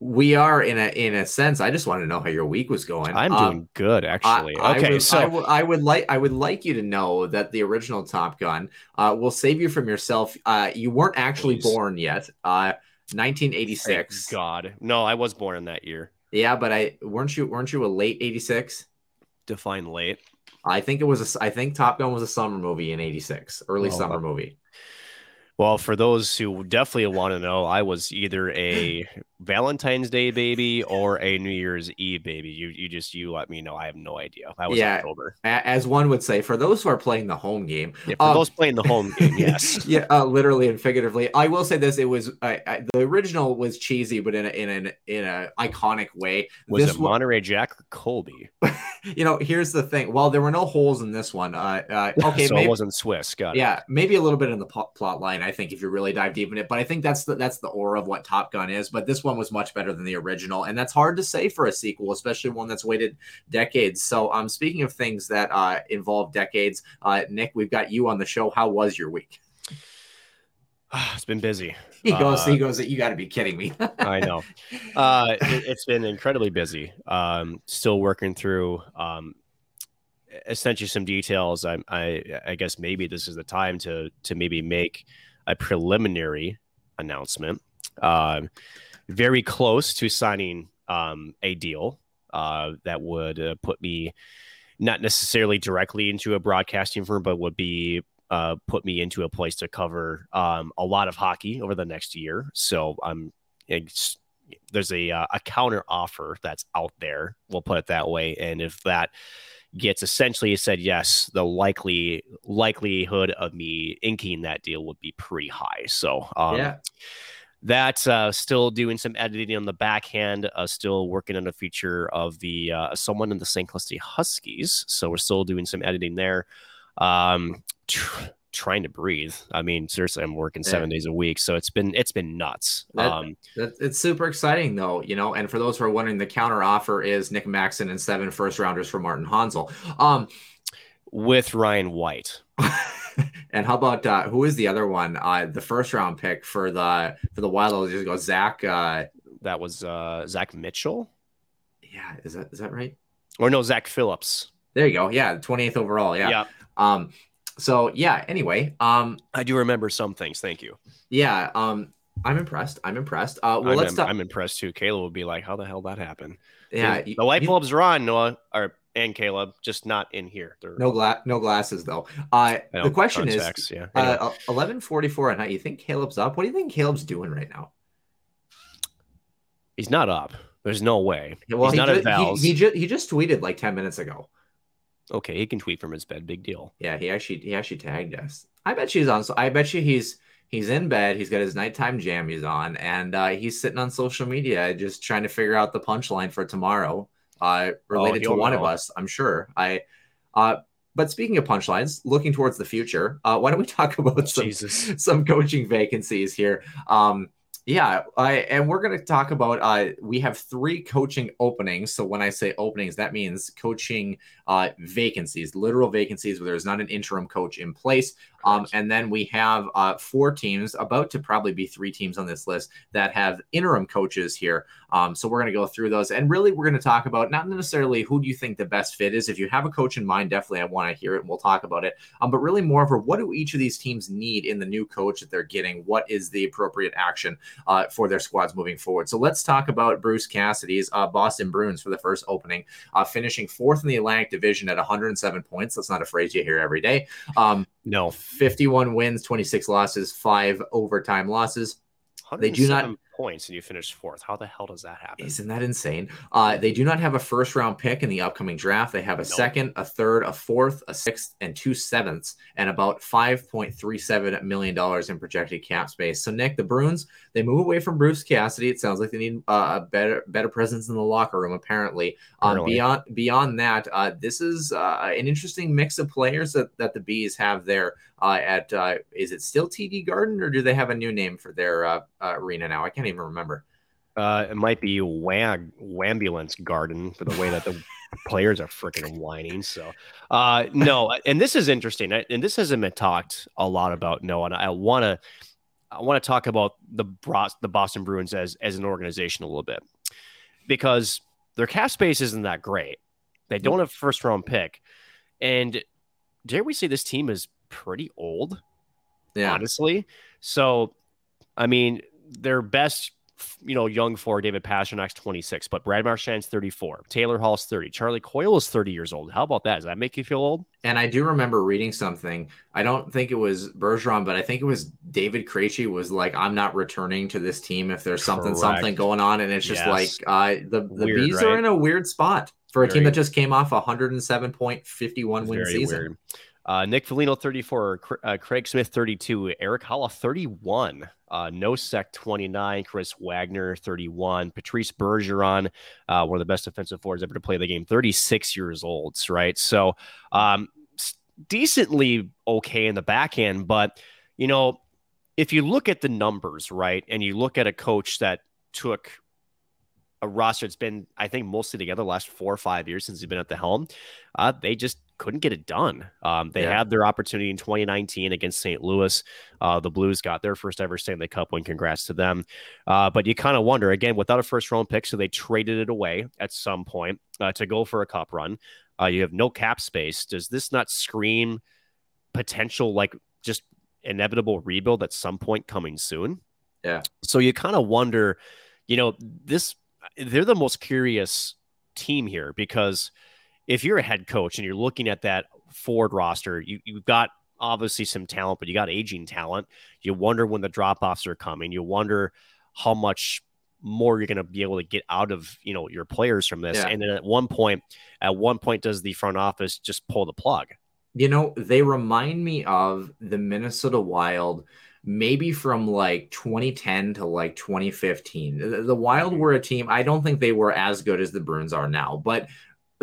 We are in a in a sense. I just want to know how your week was going. I'm um, doing good, actually. I, okay, I would, so I, w- I would like I would like you to know that the original Top Gun uh, will save you from yourself. Uh, you weren't actually please. born yet. Uh, 1986. Thank God, no, I was born in that year. Yeah, but I weren't you weren't you a late 86? Define late. I think it was a, I think Top Gun was a summer movie in 86, early oh, summer movie. Well, for those who definitely want to know, I was either a Valentine's Day baby or a New Year's Eve baby. You you just you let me know. I have no idea. I was yeah, October. As one would say, for those who are playing the home game, yeah, for um, those playing the home game, yes, yeah, uh, literally and figuratively. I will say this: it was uh, the original was cheesy, but in a, in an in a iconic way. Was this it Monterey Jack or Colby? you know, here's the thing. Well, there were no holes in this one. Uh, uh okay, so maybe, it wasn't Swiss. Got yeah, it. maybe a little bit in the plot line. I think if you really dive deep in it, but I think that's the that's the aura of what Top Gun is. But this one was much better than the original, and that's hard to say for a sequel, especially one that's waited decades. So, um, speaking of things that uh, involve decades, uh, Nick, we've got you on the show. How was your week? it's been busy. He goes, uh, he goes, you got to be kidding me. I know. Uh, it, has been incredibly busy. Um, still working through um, essentially some details. I, I, I guess maybe this is the time to to maybe make a preliminary announcement. Um, very close to signing um, a deal uh, that would uh, put me not necessarily directly into a broadcasting firm, but would be uh, put me into a place to cover um, a lot of hockey over the next year. So I'm there's a uh, a counter offer that's out there. We'll put it that way. And if that gets essentially said yes, the likely likelihood of me inking that deal would be pretty high. So um, yeah. That's uh, still doing some editing on the backhand, uh, still working on a feature of the uh, someone in the St. Cloud Huskies. So we're still doing some editing there. Um, tr- trying to breathe. I mean, seriously, I'm working seven yeah. days a week, so it's been it's been nuts. That, um, that, it's super exciting though, you know. And for those who are wondering, the counter offer is Nick Maxon and seven first rounders for Martin Hansel, Um, with Ryan White. and how about uh, who is the other one? Uh, the first round pick for the for the Wild. Just go Zach. Uh, that was uh, Zach Mitchell. Yeah, is that is that right? Or no, Zach Phillips. There you go. Yeah, 28th overall. Yeah. Yeah. Um, so yeah, anyway, um, I do remember some things. Thank you. Yeah. Um, I'm impressed. I'm impressed. Uh, well, I'm, let's talk. I'm impressed too. Caleb would be like, "How the hell that happened?" Yeah, the light bulbs are on, Noah, or and Caleb, just not in here. They're... No glass, no glasses though. Uh, the question is, yeah, uh, eleven forty four at night. You think Caleb's up? What do you think Caleb's doing right now? He's not up. There's no way. Well, He's he not just, at He, he, just, he just tweeted like ten minutes ago. Okay, he can tweet from his bed. Big deal. Yeah, he actually he actually tagged us. I bet she's on. So I bet you he's he's in bed. He's got his nighttime jammies on, and uh, he's sitting on social media just trying to figure out the punchline for tomorrow, uh, related oh, to one know. of us. I'm sure. I. Uh, but speaking of punchlines, looking towards the future, uh, why don't we talk about some some coaching vacancies here? Um, yeah, I, and we're going to talk about. Uh, we have three coaching openings. So when I say openings, that means coaching uh, vacancies, literal vacancies where there's not an interim coach in place. Um, and then we have uh, four teams, about to probably be three teams on this list that have interim coaches here. Um, so we're going to go through those. And really, we're going to talk about not necessarily who do you think the best fit is. If you have a coach in mind, definitely I want to hear it and we'll talk about it. Um, but really, more of what do each of these teams need in the new coach that they're getting? What is the appropriate action uh, for their squads moving forward? So let's talk about Bruce Cassidy's uh, Boston Bruins for the first opening, uh, finishing fourth in the Atlantic Division at 107 points. That's not a phrase you hear every day. Um, no. 51 wins, 26 losses, five overtime losses. They do not points and you finish fourth. How the hell does that happen? Isn't that insane? Uh, they do not have a first round pick in the upcoming draft. They have a nope. second, a third, a fourth, a sixth, and two sevenths, and about $5.37 million in projected cap space. So, Nick, the Bruins, they move away from Bruce Cassidy. It sounds like they need uh, a better better presence in the locker room, apparently. Um, beyond beyond that, uh, this is uh, an interesting mix of players that, that the Bees have there uh, at, uh, is it still TD Garden or do they have a new name for their arena now? I can't even remember. Uh, it might be Wag Wambulance Garden for the way that the players are freaking whining. So, uh, no, and this is interesting, and this hasn't been talked a lot about. No, and I want to, I want to talk about the the Boston Bruins as as an organization a little bit because their cap space isn't that great. They don't have first round pick, and dare we say this team is pretty old? Yeah, honestly. So, I mean, their best you know, young for David Pastrnak's 26, but Brad Marchand's 34. Taylor Hall's 30. Charlie Coyle is 30 years old. How about that? Does that make you feel old? And I do remember reading something. I don't think it was Bergeron, but I think it was David Krejci was like, I'm not returning to this team if there's something, Correct. something going on. And it's just yes. like, uh, the, the weird, Bees right? are in a weird spot for a very, team that just came off a 107.51 win season. Weird. Uh, Nick Foligno, 34. Uh, Craig Smith, 32. Erik Haula, 31. Uh, Nosek, 29. Chris Wagner, 31. Patrice Bergeron, uh, one of the best defensive forwards ever to play the game, 36 years old, right? So um, decently okay in the back end. But, you know, if you look at the numbers, right, and you look at a coach that took a roster that's been, I think, mostly together the last four or five years since he's been at the helm, uh, they just couldn't get it done. Um, they yeah. had their opportunity in 2019 against St. Louis. Uh, the Blues got their first ever Stanley Cup win. Congrats to them. Uh, but you kind of wonder again without a first round pick, so they traded it away at some point uh, to go for a cup run. Uh, you have no cap space. Does this not scream potential like just inevitable rebuild at some point coming soon? Yeah. So you kind of wonder, you know, this they're the most curious team here because if you're a head coach and you're looking at that Ford roster, you, you've got obviously some talent, but you got aging talent. You wonder when the drop offs are coming. You wonder how much more you're going to be able to get out of you know your players from this. Yeah. And then at one point, at one point, does the front office just pull the plug? You know, they remind me of the Minnesota Wild maybe from like 2010 to like 2015. The, the Wild mm-hmm. were a team, I don't think they were as good as the Bruins are now, but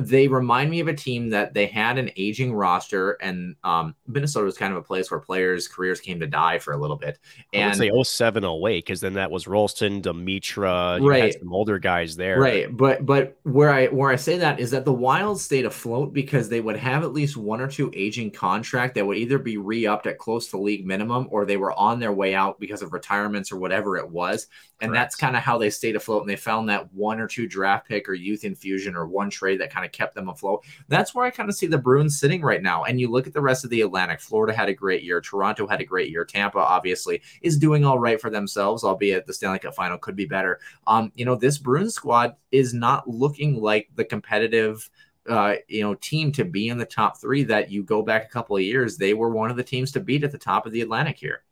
they remind me of a team that they had an aging roster, and um, Minnesota was kind of a place where players' careers came to die for a little bit. And I would say 07, 08, because then that was Rolston, Demitra, right? some older guys there, right? But but where I where I say that is that the Wild stayed afloat because they would have at least one or two aging contract that would either be re-upped at close to league minimum or they were on their way out because of retirements or whatever it was. And Correct. that's kind of how they stayed afloat. And they found that one or two draft pick or youth infusion or one trade that kind of kept them afloat. That's where I kind of see the Bruins sitting right now. And you look at the rest of the Atlantic. Florida had a great year. Toronto had a great year. Tampa obviously is doing all right for themselves, albeit the Stanley Cup final could be better. Um, you know, this Bruins squad is not looking like the competitive uh, you know, team to be in the top three that you go back a couple of years, they were one of the teams to beat at the top of the Atlantic here.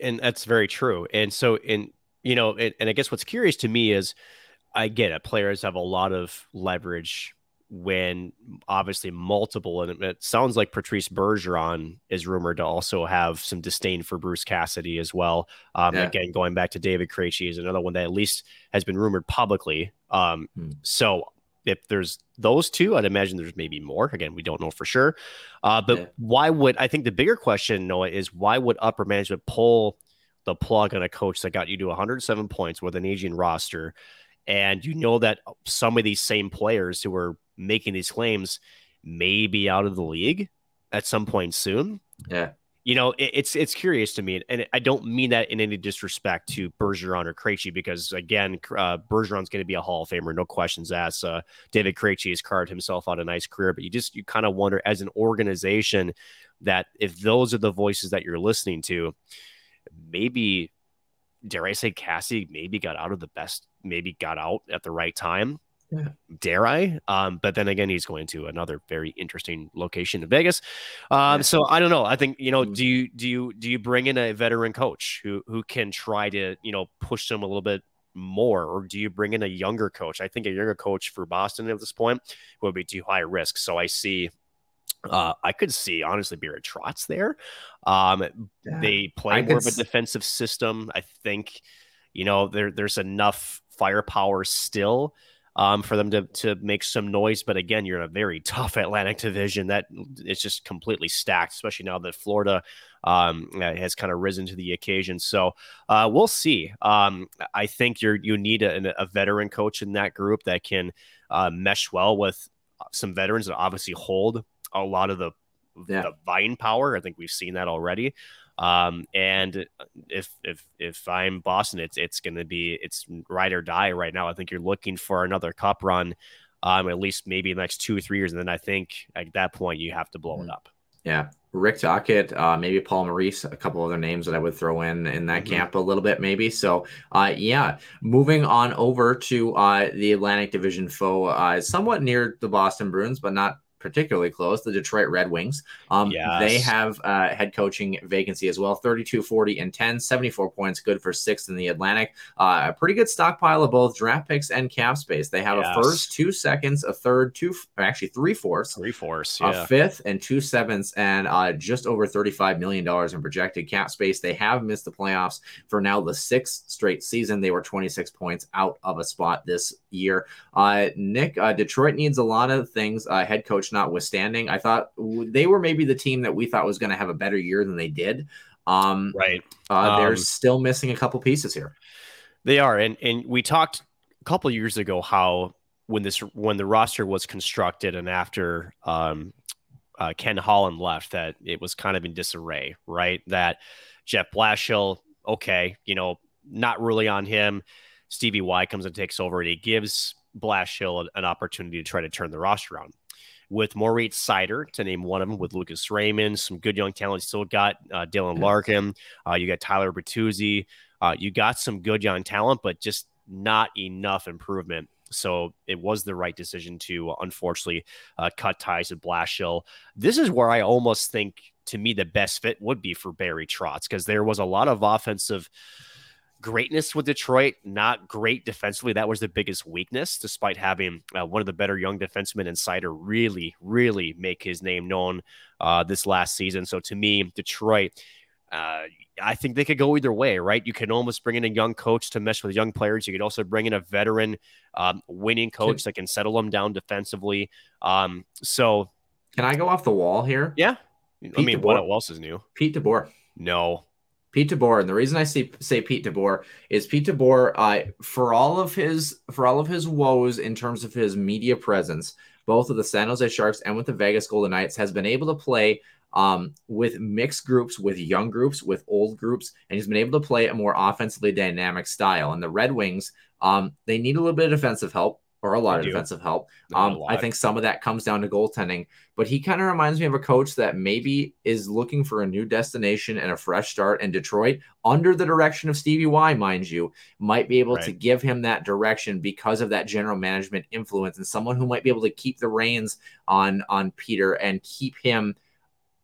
And that's very true. And so in you know, and, and I guess what's curious to me is I get it. Players have a lot of leverage when obviously multiple, and it sounds like Patrice Bergeron is rumored to also have some disdain for Bruce Cassidy as well. Um, yeah. Again, going back to David Krejci is another one that at least has been rumored publicly. Um, hmm. So if there's those two, I'd imagine there's maybe more. Again, we don't know for sure. Uh, but yeah. why would I think the bigger question, Noah, is why would upper management pull the plug on a coach that got you to 107 points with an aging roster. And you know that some of these same players who are making these claims may be out of the league at some point soon. Yeah. You know, it, it's it's curious to me, and I don't mean that in any disrespect to Bergeron or Krejci, because again, uh, Bergeron's going to be a Hall of Famer, no questions asked. Uh, David Krejci has carved himself out a nice career, but you just you kind of wonder as an organization that if those are the voices that you're listening to, maybe dare I say Cassie maybe got out of the best, maybe got out at the right time. Yeah. Dare I? Um, but then again, he's going to another very interesting location in Vegas. Um, yeah. so I don't know. I think you know. Mm-hmm. Do you do you do you bring in a veteran coach who who can try to you know push them a little bit more, or do you bring in a younger coach? I think a younger coach for Boston at this point would be too high risk. So I see uh, I could see honestly Barry Trotz there. Um, yeah, they play I more of a defensive system. I think, you know, there there's enough firepower still um, for them to to make some noise. But again, you're in a very tough Atlantic division that it's just completely stacked, especially now that Florida um, has kind of risen to the occasion. So uh, we'll see. Um, I think you're you need a, a, veteran coach in that group that can uh, mesh well with some veterans that obviously hold a lot of the yeah. the vine power. I think we've seen that already. Um, and if if if I'm Boston, it's it's going to be it's ride or die right now. I think you're looking for another cup run, um, at least maybe the next two or three years, and then I think at that point you have to blow mm-hmm. it up. Yeah, Rick Tocchet, uh, maybe Paul Maurice, a couple other names that I would throw in in that mm-hmm. camp a little bit, maybe. So, uh, yeah, moving on over to uh, the Atlantic Division foe, uh, somewhat near the Boston Bruins, but not particularly close, the Detroit Red Wings. Um, yes. They have uh, head coaching vacancy as well 32, 40, and 10, 74 points, good for sixth in the Atlantic. Uh, a pretty good stockpile of both draft picks and cap space. They have yes. a first, two seconds, a third, two, actually three fourths, three fourths, yeah. a fifth, and two sevenths, and uh, just over $35 million in projected cap space. They have missed the playoffs for now the sixth straight season. They were 26 points out of a spot this year. Uh, Nick, uh, Detroit needs a lot of things. Uh, head coach notwithstanding, I thought they were maybe the team that we thought was going to have a better year than they did. Um, right. Uh, they're um, still missing a couple pieces here. They are, and and we talked a couple years ago how when this when the roster was constructed and after um, uh, Ken Holland left, that it was kind of in disarray, right? That Jeff Blashill, okay, you know, not really on him. Stevie Y comes and takes over, and he gives Blashill an opportunity to try to turn the roster around with Moritz Seider, to name one of them, with Lucas Raymond, some good young talent. Still got uh, Dylan Larkin. Uh, you got Tyler Bertuzzi. Uh, you got some good young talent, but just not enough improvement so it was the right decision to unfortunately uh, cut ties with Blashill. This is where I almost think to me the best fit would be for Barry Trotz because there was a lot of offensive greatness with Detroit, not great defensively. That was the biggest weakness, despite having uh, one of the better young defensemen insider really, really make his name known uh, this last season. So to me, Detroit, uh, I think they could go either way, right? You can almost bring in a young coach to mesh with young players. You could also bring in a veteran um, winning coach that can settle them down defensively. Um, so, can I go off the wall here? Yeah. Pete I mean, DeBoer. what else is new? Pete DeBoer. No, Pete DeBoer, and the reason I say say Pete DeBoer is Pete DeBoer, uh, for all of his for all of his woes in terms of his media presence, both with the San Jose Sharks and with the Vegas Golden Knights, has been able to play um, with mixed groups, with young groups, with old groups, and he's been able to play a more offensively dynamic style. And the Red Wings, um, they need a little bit of defensive help or a lot of defensive help. Um, I think some of that comes down to goaltending, but he kind of reminds me of a coach that maybe is looking for a new destination and a fresh start. And Detroit, under the direction of Stevie Y, mind you, might be able right. to give him that direction because of that general management influence and someone who might be able to keep the reins on on Peter and keep him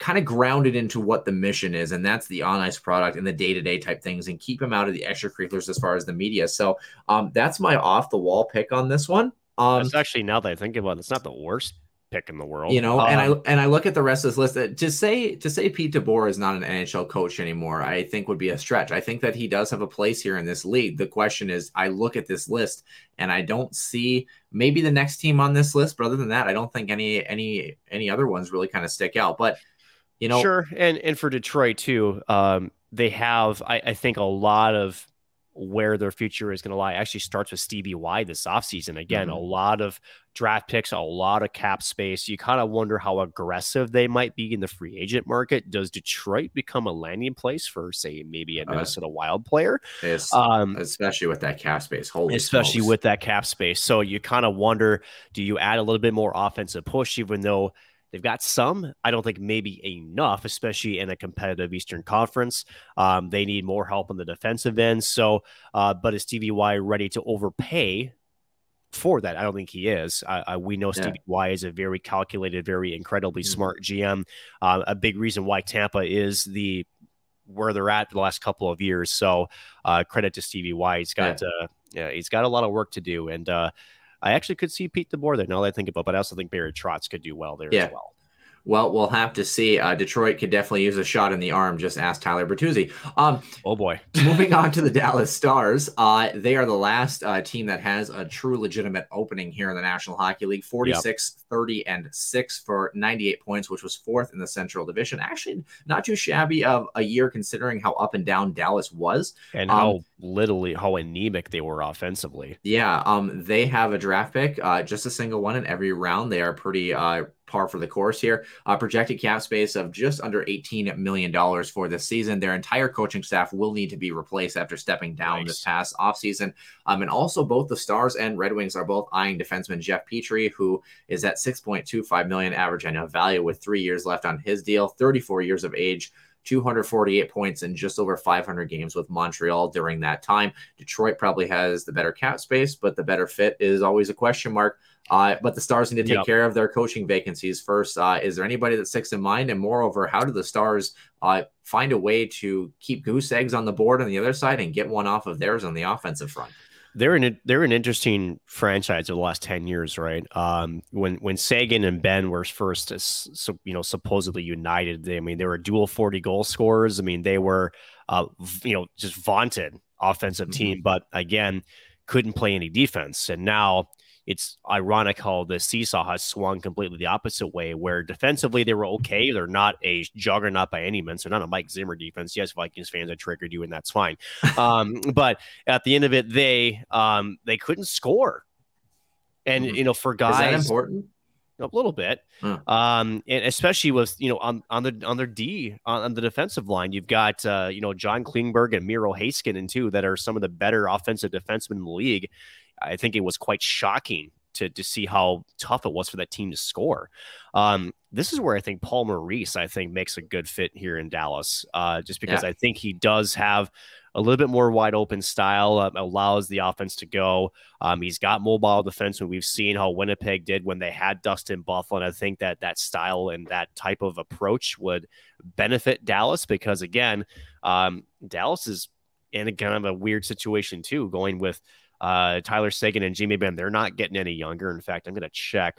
kind of grounded into what the mission is, and that's the on ice product and the day to day type things, and keep him out of the extracurriculars as far as the media. So um, that's my off the wall pick on this one. Um, it's actually now that I think about it, it's not the worst pick in the world. You know, um, and I um, and I look at the rest of this list. That, to say to say Pete DeBoer is not an NHL coach anymore, I think would be a stretch. I think that he does have a place here in this league. The question is, I look at this list and I don't see maybe the next team on this list, but other than that, I don't think any any any other ones really kind of stick out. But you know, sure, and and for Detroit too, um, they have I, I think a lot of where their future is going to lie actually starts with Stevie Y this offseason. Again, mm-hmm. a lot of draft picks, a lot of cap space. You kind of wonder how aggressive they might be in the free agent market. Does Detroit become a landing place for, say, maybe a uh, Minnesota uh, Wild player? Um, especially with that cap space. Holy especially smokes. with that cap space. So you kind of wonder do you add a little bit more offensive push, even though They've got some. I don't think maybe enough, especially in a competitive Eastern Conference. Um, they need more help on the defensive end. So, uh, but is Stevie Y ready to overpay for that? I don't think he is. we know yeah. Stevie Y is a very calculated, very incredibly mm-hmm. smart GM. Uh, a big reason why Tampa is the where they're at the last couple of years. So, uh, credit to Stevie Y. He's got yeah. Uh, yeah, he's got a lot of work to do, and uh, I actually could see Pete DeBoer there. Now that I think about, it, but I also think Barry Trotz could do well there yeah. as well. Well, we'll have to see. Uh, Detroit could definitely use a shot in the arm. Just ask Tyler Bertuzzi. Um, oh boy. moving on to the Dallas Stars. Uh, they are the last uh, team that has a true legitimate opening here in the National Hockey League. 46, yep. 30, and 6 for 98 points, which was fourth in the Central Division. Actually, not too shabby of a year considering how up and down Dallas was. And um, how literally how anemic they were offensively. Yeah. Um, they have a draft pick, uh, just a single one in every round. They are pretty uh par for the course here. Uh, projected cap space of just under $18 million for this season. Their entire coaching staff will need to be replaced after stepping down nice. this past offseason. Um, and also, both the Stars and Red Wings are both eyeing defenseman Jeff Petry, who is at 6.25 million average annual value with three years left on his deal, 34 years of age. 248 points in just over 500 games with Montreal during that time. Detroit probably has the better cap space, but the better fit is always a question mark. Uh, but the Stars need to take yep. care of their coaching vacancies first. Uh, is there anybody that sticks in mind? And moreover, how do the Stars uh, find a way to keep goose eggs on the board on the other side and get one off of theirs on the offensive front? They're an they're an interesting franchise of the last ten years, right? Um, when when Seguin and Benn were first, so, you know, supposedly united, they, I mean, they were dual forty goal scorers. I mean, they were, uh, you know, just vaunted offensive mm-hmm. team, but again, couldn't play any defense. And now it's ironic how the seesaw has swung completely the opposite way, where defensively they were okay. They're not a juggernaut by any means. They're not a Mike Zimmer defense. Yes, Vikings fans, I triggered you, and that's fine. Um, but at the end of it, they um, they couldn't score, and mm-hmm. you know, for guys, is that important? A little bit, um, and especially with you know on on the on their D on, on the defensive line, you've got uh, you know John Klingberg and Miro Heiskanen and two that are some of the better offensive defensemen in the league. I think it was quite shocking to, to see how tough it was for that team to score. Um, this is where I think Paul Maurice, I think, makes a good fit here in Dallas, uh, just because yeah. I think he does have a little bit more wide open style, uh, allows the offense to go. Um, he's got mobile defense, and we've seen how Winnipeg did when they had Dustin Byfuglien. I think that that style and that type of approach would benefit Dallas because, again, um, Dallas is in a kind of a weird situation too, going with uh, Tyler Seguin and Jamie Benn. They're not getting any younger. In fact, I'm going to check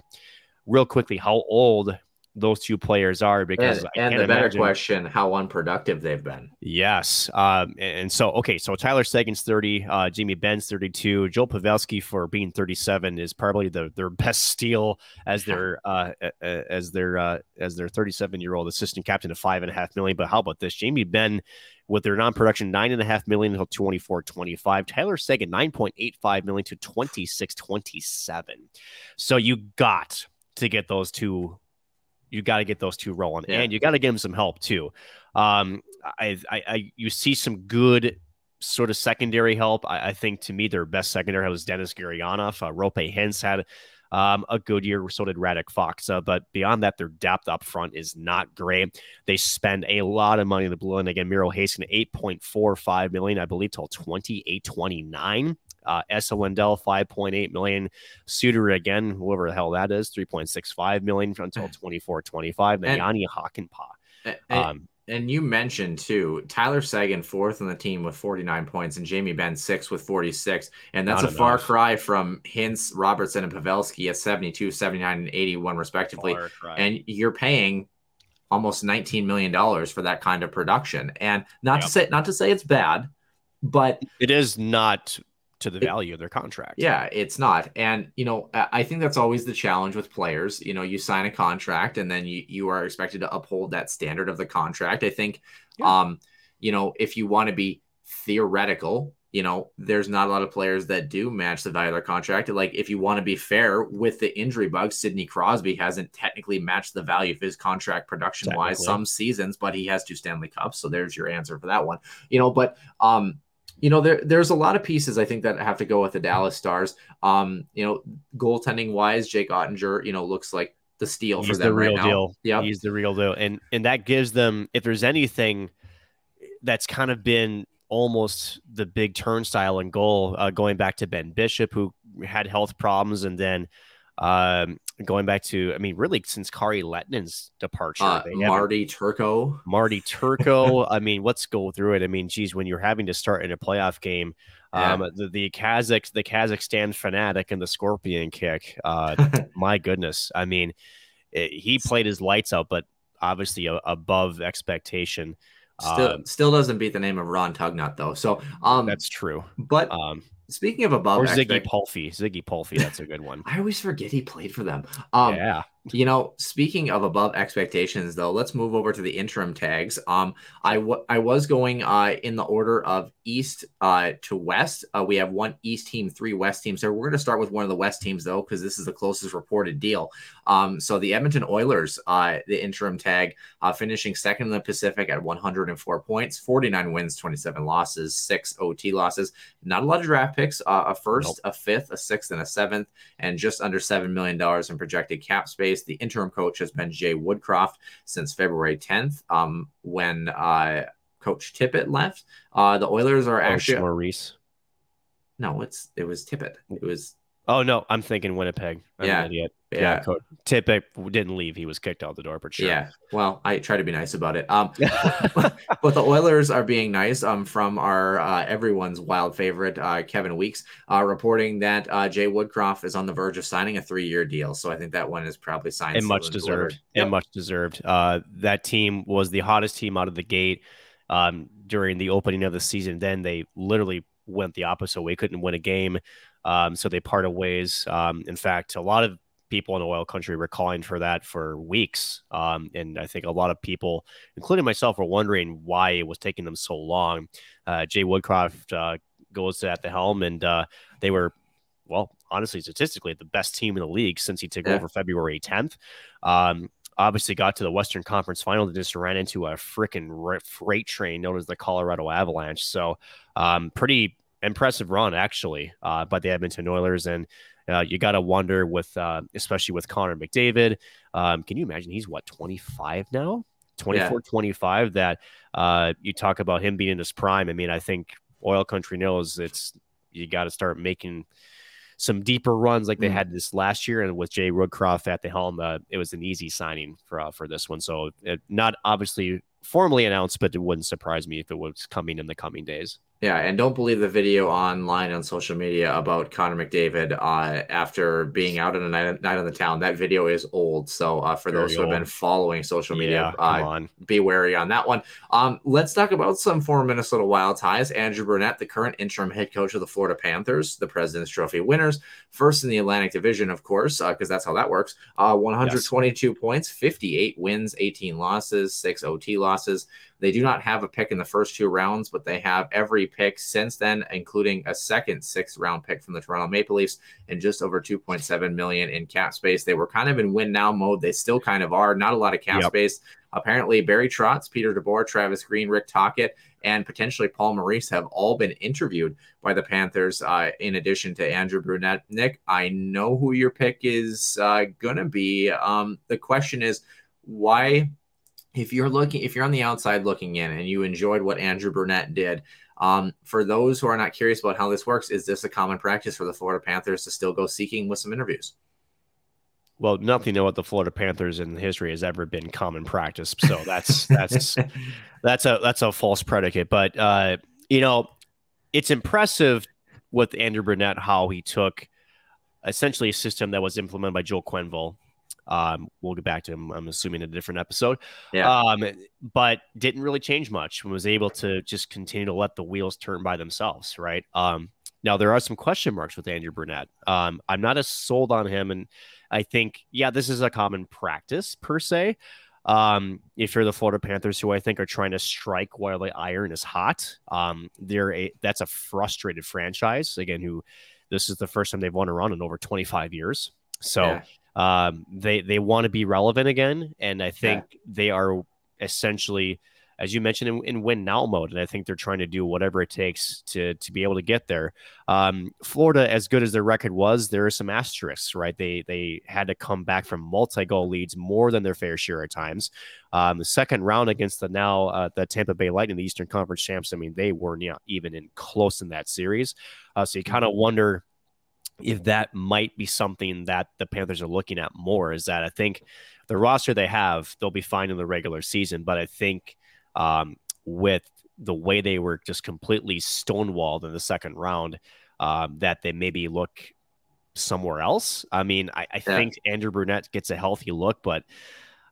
real quickly how old those two players are because and, and the better imagine... question how unproductive they've been. Yes um, and so okay so tyler seguin's 30 uh, jamie benn's 32 joel pavelski for being 37 is probably the their best steal as their uh, as their uh, as their 37 year old assistant captain of five and a half million. But how about this? Jamie benn with their non-production nine and a half million until 24 25 tyler seguin 9.85 million to 26 27 so you got to get those two you got to get those two rolling, yeah. and you got to give them some help too. Um, I, I, I, you see some good sort of secondary help. I, I think to me their best secondary was Dennis Gurianov. Uh, Roope Hintz had um, a good year. So did Radek Faksa. Uh, but beyond that, their depth up front is not great. They spend a lot of money in the blue. And again, Miro Heiskanen, 8.45 million, I believe, till 2829. Uh, Esa Lindell, 5.8 million. Suter again, whoever the hell that is, 3.65 million until 24 25. Then Jani Hakanpää. Um, and you mentioned too Tyler Seguin fourth on the team with 49 points and Jamie Benn sixth with 46 and that's a enough. far cry from Hintz, Robertson and Pavelski at 72, 79 and 81 respectively and you're paying almost 19 million dollars for that kind of production and not yep. to say not to say it's bad but it is not to the value of their contract. Yeah, it's not. And, you know, I think that's always the challenge with players. You know, you sign a contract and then you, you are expected to uphold that standard of the contract. I think, yeah. um, you know, if you want to be theoretical, you know, there's not a lot of players that do match the value of their contract. Like, if you want to be fair with the injury bug, Sidney Crosby hasn't technically matched the value of his contract production wise some seasons, but he has two Stanley Cups. So there's your answer for that one. You know, but um, you know, there there's a lot of pieces I think that have to go with the Dallas Stars. Um, you know, goaltending wise, Jake Oettinger, you know, looks like the steal He's for them the real right deal. Yeah, He's the real deal, and and that gives them if there's anything that's kind of been almost the big turnstile and goal, uh, going back to Ben Bishop, who had health problems, and then um, going back to, I mean, really since Kari Lehtonen's departure, uh, Marty Turco, Marty Turco. I mean, let's go through it. I mean, geez, when you're having to start in a playoff game, yeah. um, the, the Kazakh, the Kazakhstan fanatic and the Scorpion kick. Uh, my goodness. I mean, it, he played his lights out, but obviously a, above expectation. Still, um, still doesn't beat the name of Ron Tugnutt though. So, um, that's true. But um, Speaking of above, or Ziggy expect- Palffy, Ziggy Palffy, that's a good one. I always forget he played for them. Um, yeah, you know, speaking of above expectations, though, let's move over to the interim tags. Um, I, w- I was going uh, in the order of east uh, to west. Uh, we have one east team, three west teams. So we're going to start with one of the west teams, though, because this is the closest reported deal. Um, so the Edmonton Oilers, uh, the interim tag, uh, finishing second in the Pacific at 104 points, 49 wins, 27 losses, six OT losses. Not a lot of draft picks. Uh, a first, nope. a fifth, a sixth, and a seventh, and just under seven million dollars in projected cap space. The interim coach has been Jay Woodcroft since February 10th, um, when uh, Coach Tippett left. Uh, the Oilers are oh, actually Maurice. No, it's it was Tippett. It was. Oh no, I'm thinking Winnipeg. I'm yeah, yeah. yeah. Tippett didn't leave. He was kicked out the door, but sure. Yeah. Well, I try to be nice about it. Um, but the Oilers are being nice. Um, from our uh, everyone's wild favorite, uh, Kevin Weekes, uh, reporting that uh, Jay Woodcroft is on the verge of signing a three-year deal. So I think that one is probably signed and much deserved. Yep. And much deserved. Uh, that team was the hottest team out of the gate um, during the opening of the season. Then they literally went the opposite way, couldn't win a game. Um, so they parted ways. Um, in fact, a lot of people in the oil country were calling for that for weeks. Um, and I think a lot of people, including myself, were wondering why it was taking them so long. Uh, Jay Woodcroft uh, goes at the helm, and uh, they were, well, honestly, statistically, the best team in the league since he took yeah. over February 10th. Um, obviously got to the Western Conference final and just ran into a freaking freight train known as the Colorado Avalanche. So, um, pretty impressive run actually uh, by the Edmonton Oilers. And uh, you got to wonder with, uh, especially with Connor McDavid. Um, can you imagine he's what 25 now? 24, yeah. 25. That uh, you talk about him being in his prime. I mean, I think oil country knows it's you got to start making some deeper runs like they Mm. had this last year, and with Jay Woodcroft at the helm, uh, it was an easy signing for uh, for this one. So it, not obviously formally announced, but it wouldn't surprise me if it was coming in the coming days. Yeah, and don't believe the video online on social media about Connor McDavid uh, after being out on a night, night on the town. That video is old. So uh, for Very those who have been following social media, come uh, be wary on that one. Um, let's talk about some former Minnesota Wild ties. Andrew Brunette, the current interim head coach of the Florida Panthers, the President's Trophy winners, first in the Atlantic Division, of course, because that's how that works. Uh, 122 points, 58 wins, 18 losses, six OT losses. They do not have a pick in the first two rounds, but they have every pick since then, including a second sixth round pick from the Toronto Maple Leafs and just over 2.7 million in cap space. They were kind of in win now mode. They still kind of are. Not a lot of cap Yep. space. Apparently, Barry Trotz, Peter DeBoer, Travis Green, Rick Tocchet, and potentially Paul Maurice have all been interviewed by the Panthers. Uh, in addition to Andrew Brunette, Nick, I know who your pick is uh, gonna be. Um, the question is why if you're looking if you're on the outside looking in and you enjoyed what Andrew Brunette did, um, for those who are not curious about how this works, is this a common practice for the Florida Panthers to still go seeking with some interviews? Well, nothing about the Florida Panthers in history has ever been common practice. So that's that's that's a that's a false predicate. But uh, you know, it's impressive with Andrew Brunette how he took essentially a system that was implemented by Joel Quenneville. Um, we'll get back to him. I'm assuming in a different episode. Yeah. Um, but didn't really change much. and Was able to just continue to let the wheels turn by themselves. Right. Um, now there are some question marks with Andrew Brunette. Um, I'm not as sold on him, and I think yeah, this is a common practice per se. Um, if you're the Florida Panthers, who I think are trying to strike while the iron is hot, um, they're a that's a frustrated franchise again. Who this is the first time they've won a run in over 25 years. So Yeah. Um, they they want to be relevant again, and I think they are essentially, as you mentioned, in, in win now mode, and I think they're trying to do whatever it takes to to be able to get there. Um, Florida, as good as their record was, there are some asterisks, right? They they had to come back from multi goal leads more than their fair share at times. Um, the second round against the now uh, the Tampa Bay Lightning, the Eastern Conference champs. I mean, they were not even in close in that series. Uh, so you kind of wonder if that might be something that the Panthers are looking at more. Is that I think the roster they have, they'll be fine in the regular season, but I think um, with the way they were just completely stonewalled in the second round, um, that they maybe look somewhere else. I mean, I, I Yeah. think Andrew Brunette gets a healthy look, but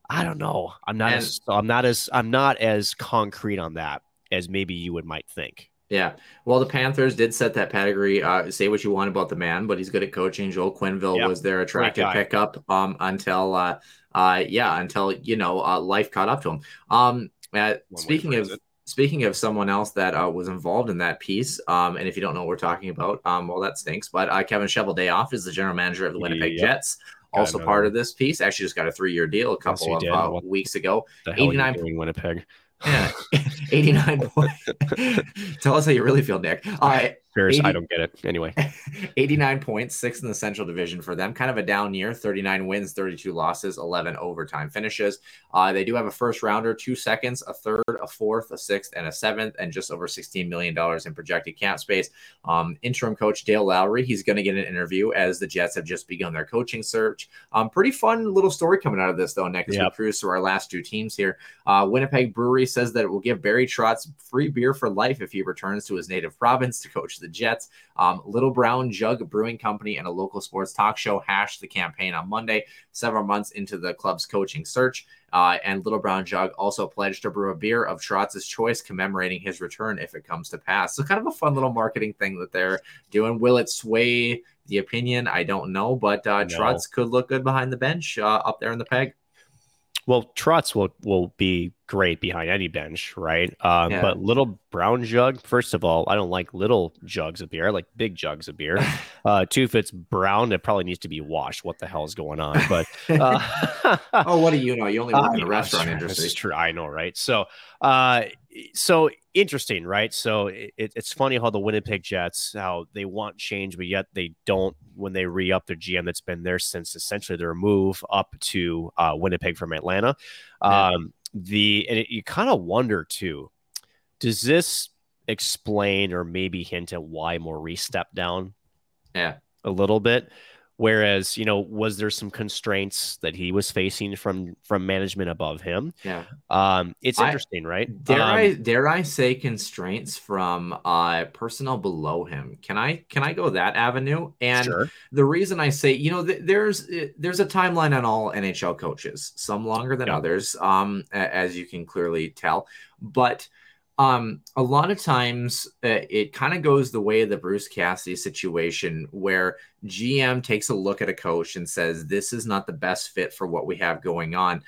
I don't know. I'm not And- as I'm not as I'm not as concrete on that as maybe you would might think. Yeah. Well, the Panthers did set that pedigree. Uh, say what you want about the man, but he's good at coaching. Joel Quenneville Yep. was their attractive pickup um, until, uh, uh, yeah, until you know uh, life caught up to him. Um, uh, One way to speaking of it. speaking of someone else that uh, was involved in that piece, um, and if you don't know what we're talking about, um, well, that stinks. But uh, Kevin Cheveldayoff is the general manager of the Winnipeg Yep. Jets. Also part of this piece. Actually, just got a three-year deal a couple he of uh, weeks ago. The hell 89 you doing, Winnipeg? Yeah, 89 points. Tell us how you really feel, Nick. Uh, Bears, 80 I don't get it. Anyway, 89 points, sixth in the Central Division for them. Kind of a down year 39 wins, 32 losses, 11 overtime finishes. Uh, they do have a first rounder, two seconds, a third, a fourth, a sixth, and a seventh, and just over $16 million in projected cap space. Um, interim coach Dave Lowry, he's going to get an interview as the Jets have just begun their coaching search. Um, pretty fun little story coming out of this, though, we Yep. cruise through our last two teams here. Uh, Winnipeg Brewery says that it will give Barry Trotz free beer for life if he returns to his native province to coach the Jets. Um, Little Brown Jug Brewing Company and a local sports talk show hashed the campaign on Monday, several months into the club's coaching search. Uh, and Little Brown Jug also pledged to brew a beer of Trotz's choice, commemorating his return if it comes to pass. So, kind of a fun little marketing thing that they're doing. Will it sway the opinion? I don't know, but uh, No. Trotz could look good behind the bench uh, up there in the peg. Well, Trotz will will be great behind any bench, right? Um, Yeah. But little brown jug, first of all, I don't like little jugs of beer. I like big jugs of beer. Uh, two, if it's brown, it probably needs to be washed. What the hell is going on? But uh, oh, what do you know? You only work Uh, in the yeah, restaurant industry. This is true. I know, right? So, uh, so interesting, right? So it, it's funny how the Winnipeg Jets, how they want change, but yet they don't when they re up their GM that's been there since essentially their move up to uh, Winnipeg from Atlanta. Yeah. Um, the and it, you kind of wonder too, does this explain or maybe hint at why Maurice stepped down. Yeah. A little bit. Whereas, you know, was there some constraints that he was facing from from management above him? Yeah. Um, it's I- interesting, right? Dare Um, I dare I say constraints from uh personnel below him? Can I can I go that avenue? And sure. the reason I say, you know, th- there's eh, there's a timeline on all NHL coaches, some longer than Yeah. others, um, as you can clearly tell. But um, a lot of times uh, it kind of goes the way of the Bruce Cassidy situation, where GM takes a look at a coach and says, "This is not the best fit for what we have going on."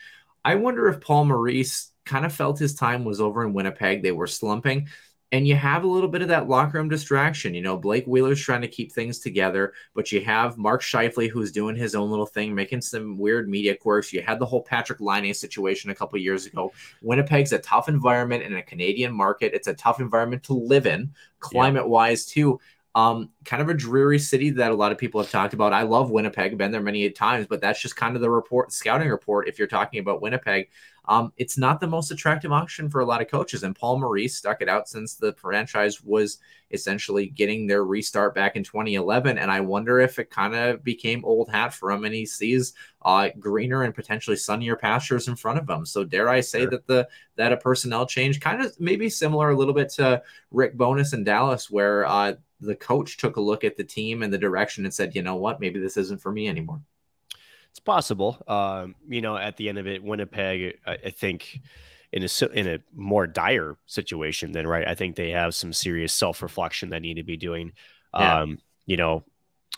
I wonder if Paul Maurice kind of felt his time was over in Winnipeg. They were slumping. And you have a little bit of that locker room distraction. You know, Blake Wheeler's trying to keep things together, but you have Mark Scheifele who's doing his own little thing, making some weird media quirks. You had the whole Patrik Laine situation a couple years ago. Winnipeg's a tough environment in a Canadian market. It's a tough environment to live in, climate wise, too. Um, kind of a dreary city that a lot of people have talked about. I love Winnipeg, been there many times, but that's just kind of the report, scouting report. If you're talking about Winnipeg, um, it's not the most attractive option for a lot of coaches. And Paul Maurice stuck it out since the franchise was essentially getting their restart back in 2011. And I wonder if it kind of became old hat for him and he sees uh, greener and potentially sunnier pastures in front of him. So dare I say Sure. that the that a personnel change kind of maybe similar a little bit to Rick Bowness in Dallas, where uh, the coach took a look at the team and the direction and said, you know what, maybe this isn't for me anymore. It's possible. Um, you know, at the end of it, Winnipeg, I, I think, in a in a more dire situation than right. I think they have some serious self reflection that need to be doing. Yeah. Um, you know,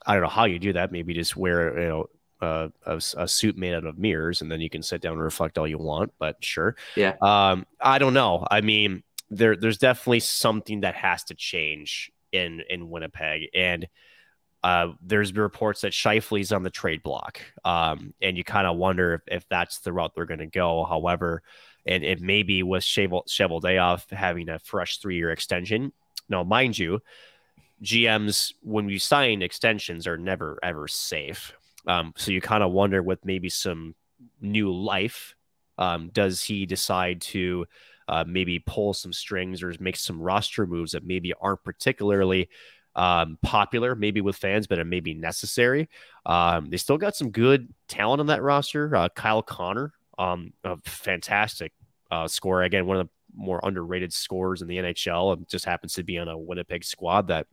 I don't know how you do that. Maybe just wear you know uh, a, a suit made out of mirrors, and then you can sit down and reflect all you want. But sure. Yeah. Um, I don't know. I mean, there there's definitely something that has to change in in Winnipeg, and uh, there's reports that Scheifele's on the trade block, um, and you kind of wonder if, if that's the route they're going to go. However, and it maybe with Cheval Cheveldayoff having a fresh three year extension. Now, mind you, GMs when you sign extensions are never ever safe. Um, so you kind of wonder with maybe some new life, um, does he decide to uh, maybe pull some strings or make some roster moves that maybe aren't particularly um, popular, maybe with fans, but it may be necessary. Um, they still got some good talent on that roster. Uh, Kyle Connor, um, a fantastic uh, scorer. Again, one of the more underrated scorers in the NHL. and Just happens to be on a Winnipeg squad that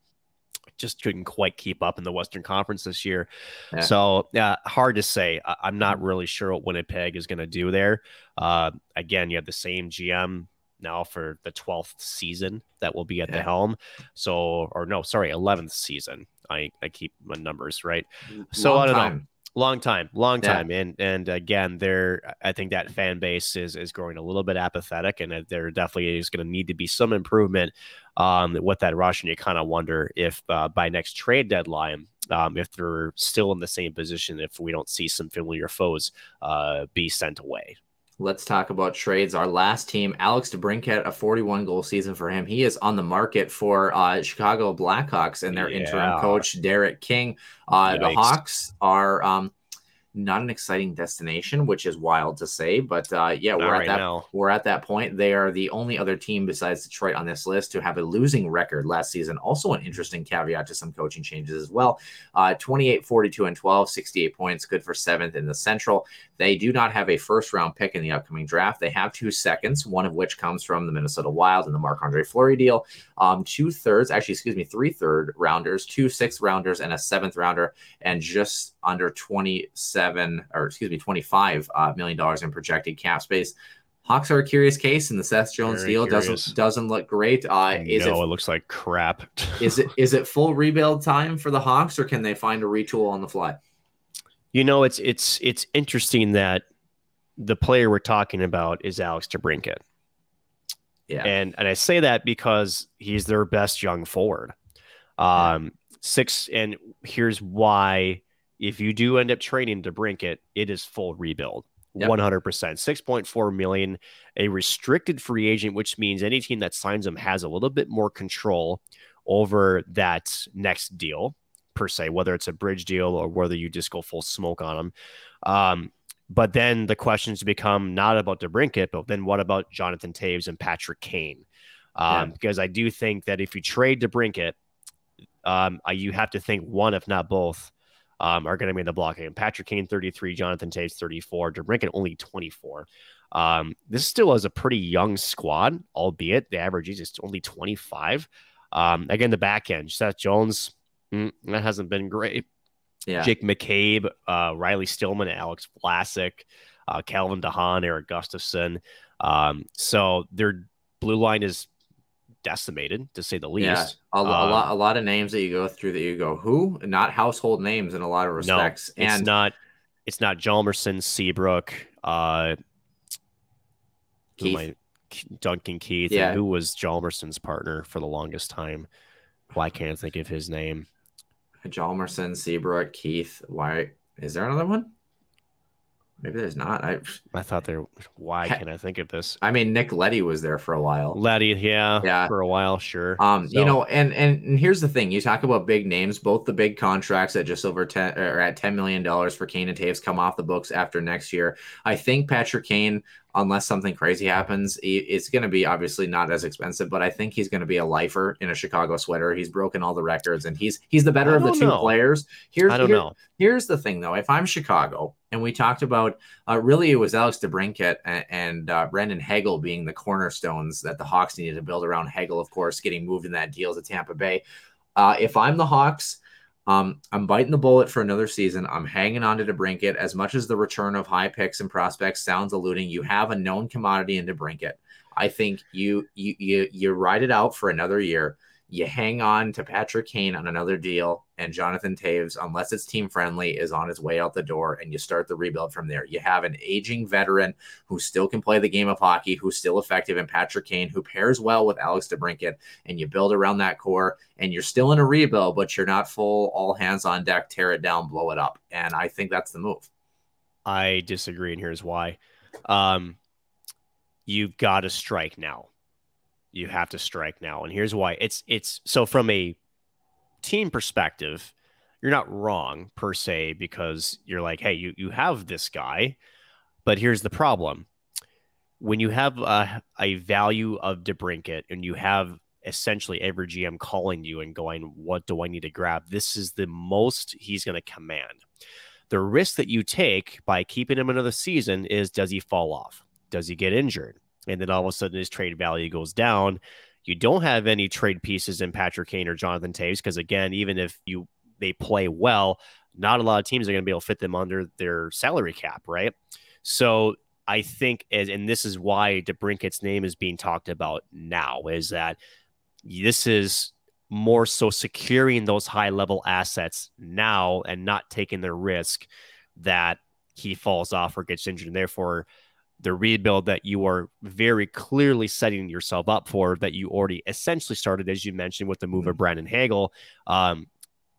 just couldn't quite keep up in the Western Conference this year. Yeah. So, uh, hard to say. I- I'm not really sure what Winnipeg is going to do there. Uh, again, you have the same GM now for the 12th season that will be at the helm. So, or no, sorry, 11th season. I, I keep my numbers right. So, Long I don't know time. long time long Yeah. time and and again there i think that fan base is is growing a little bit apathetic and that there definitely is going to need to be some improvement um with that rush and you kind of wonder if uh, by next trade deadline um, if they're still in the same position if we don't see some familiar foes uh, be sent away Let's talk about trades. Our last team, Alex DeBrincat, a 41 goal season for him. He is on the market for uh, Chicago Blackhawks and their interim coach, Derek King. Uh, the Hawks are um, not an exciting destination, which is wild to say, but uh, yeah, we're right at that now. we're at that point. They are the only other team besides Detroit on this list to have a losing record last season. Also, an interesting caveat to some coaching changes as well. Uh, 28, 42, and 12, 68 points, good for seventh in the Central. They do not have a first round pick in the upcoming draft. They have two seconds, one of which comes from the Minnesota Wild and the Marc Andre Fleury deal. Um, two thirds, actually, excuse me, three third rounders, two sixth rounders, and a seventh rounder, and just under 27 or excuse me, 25 uh, million dollars in projected cap space. Hawks are a curious case, and the Seth Jones Very deal curious. doesn't doesn't look great. Uh, is no, it it looks like crap. is it is it full rebuild time for the Hawks, or can they find a retool on the fly? You know, it's it's it's interesting that the player we're talking about is Alex DeBrincat. Yeah. And and I say that because he's their best young forward. Um six and here's why if you do end up trading DeBrincat, it is full rebuild. Yep. 100%. 6.4 million, a restricted free agent, which means any team that signs him has a little bit more control over that next deal, per se, whether it's a bridge deal or whether you just go full smoke on him. Um, but then the questions become not about DeBrincat, but then what about Jonathan Toews and Patrick Kane? Um, Yeah. because I do think that if you trade DeBrincat, um, you have to think one, if not both, um, are going to be in the blocking. Patrick Kane, 33, Jonathan Toews, 34, DeBrincat only 24. Um, this still is a pretty young squad, albeit the average age is only 25. Um, again, the back end, Seth Jones, mm, that hasn't been great. Yeah. Jake McCabe, uh, Riley Stillman, Alex Vlasic, uh, Calvin DeHaan, Eric Gustafson. Um, so their blue line is decimated, to say the least. Yeah, a, lo- a Um, lot, a lot of names that you go through that you go, who? Not household names in a lot of respects. No, it's and not. It's not Hjalmarsson, Seabrook, uh, Keith. I- Duncan Keith, Yeah. who was Hjalmarsson's partner for the longest time. Why can't I think of his name? Hjalmarsson, Seabrook, Keith. Why is there another one? Maybe there's not. I, I thought there. Why can't I think of this? I mean, Nick Leddy was there for a while. Leddy, yeah, Yeah. for a while, sure. Um, you know, and, and and here's the thing: you talk about big names, both the big contracts at just over ten or at ten million dollars for Kane and Toews come off the books after next year. I think Patrick Kane, unless something crazy happens, it's going to be obviously not as expensive, but I think he's going to be a lifer in a Chicago sweater. He's broken all the records, and he's he's the better of the two know. players. Here's I don't here- know. Here's the thing, though. If I'm Chicago, and we talked about, uh, really, it was Alex DeBrincat and, and uh, Brandon Hagel being the cornerstones that the Hawks needed to build around Hagel, of course, getting moved in that deal to Tampa Bay. Uh, if I'm the Hawks, um, I'm biting the bullet for another season. I'm hanging on to DeBrincat as much as the return of high picks and prospects sounds eluding. You have a known commodity in DeBrincat. I think you you you you ride it out for another year. You hang on to Patrick Kane on another deal, and Jonathan Toews, unless it's team friendly, is on his way out the door, and you start the rebuild from there. You have an aging veteran who still can play the game of hockey, who's still effective in Patrick Kane, who pairs well with Alex DeBrincat, and you build around that core, and you're still in a rebuild, but you're not full all hands on deck, tear it down, blow it up. And I think that's the move. I disagree, and here's why. Um, you've got to strike now. You have to strike now, and here's why. It's it's so from a team perspective, you're not wrong per se because you're like, hey, you you have this guy, but here's the problem: when you have a, a value of DeBrincat and you have essentially every GM calling you and going, what do I need to grab? This is the most he's going to command the risk that you take by keeping him another season is does he fall off? Does he get injured? And then all of a sudden his trade value goes down. You don't have any trade pieces in Patrick Kane or Jonathan Toews because again, even if you they play well, not a lot of teams are going to be able to fit them under their salary cap, right? So I think, as, and this is why DeBrincat's name is being talked about now, is that this is more so securing those high level assets now and not taking the risk that he falls off or gets injured. And therefore, the rebuild that you are very clearly setting yourself up for, that you already essentially started, as you mentioned, with the move of Brandon Hagel, um,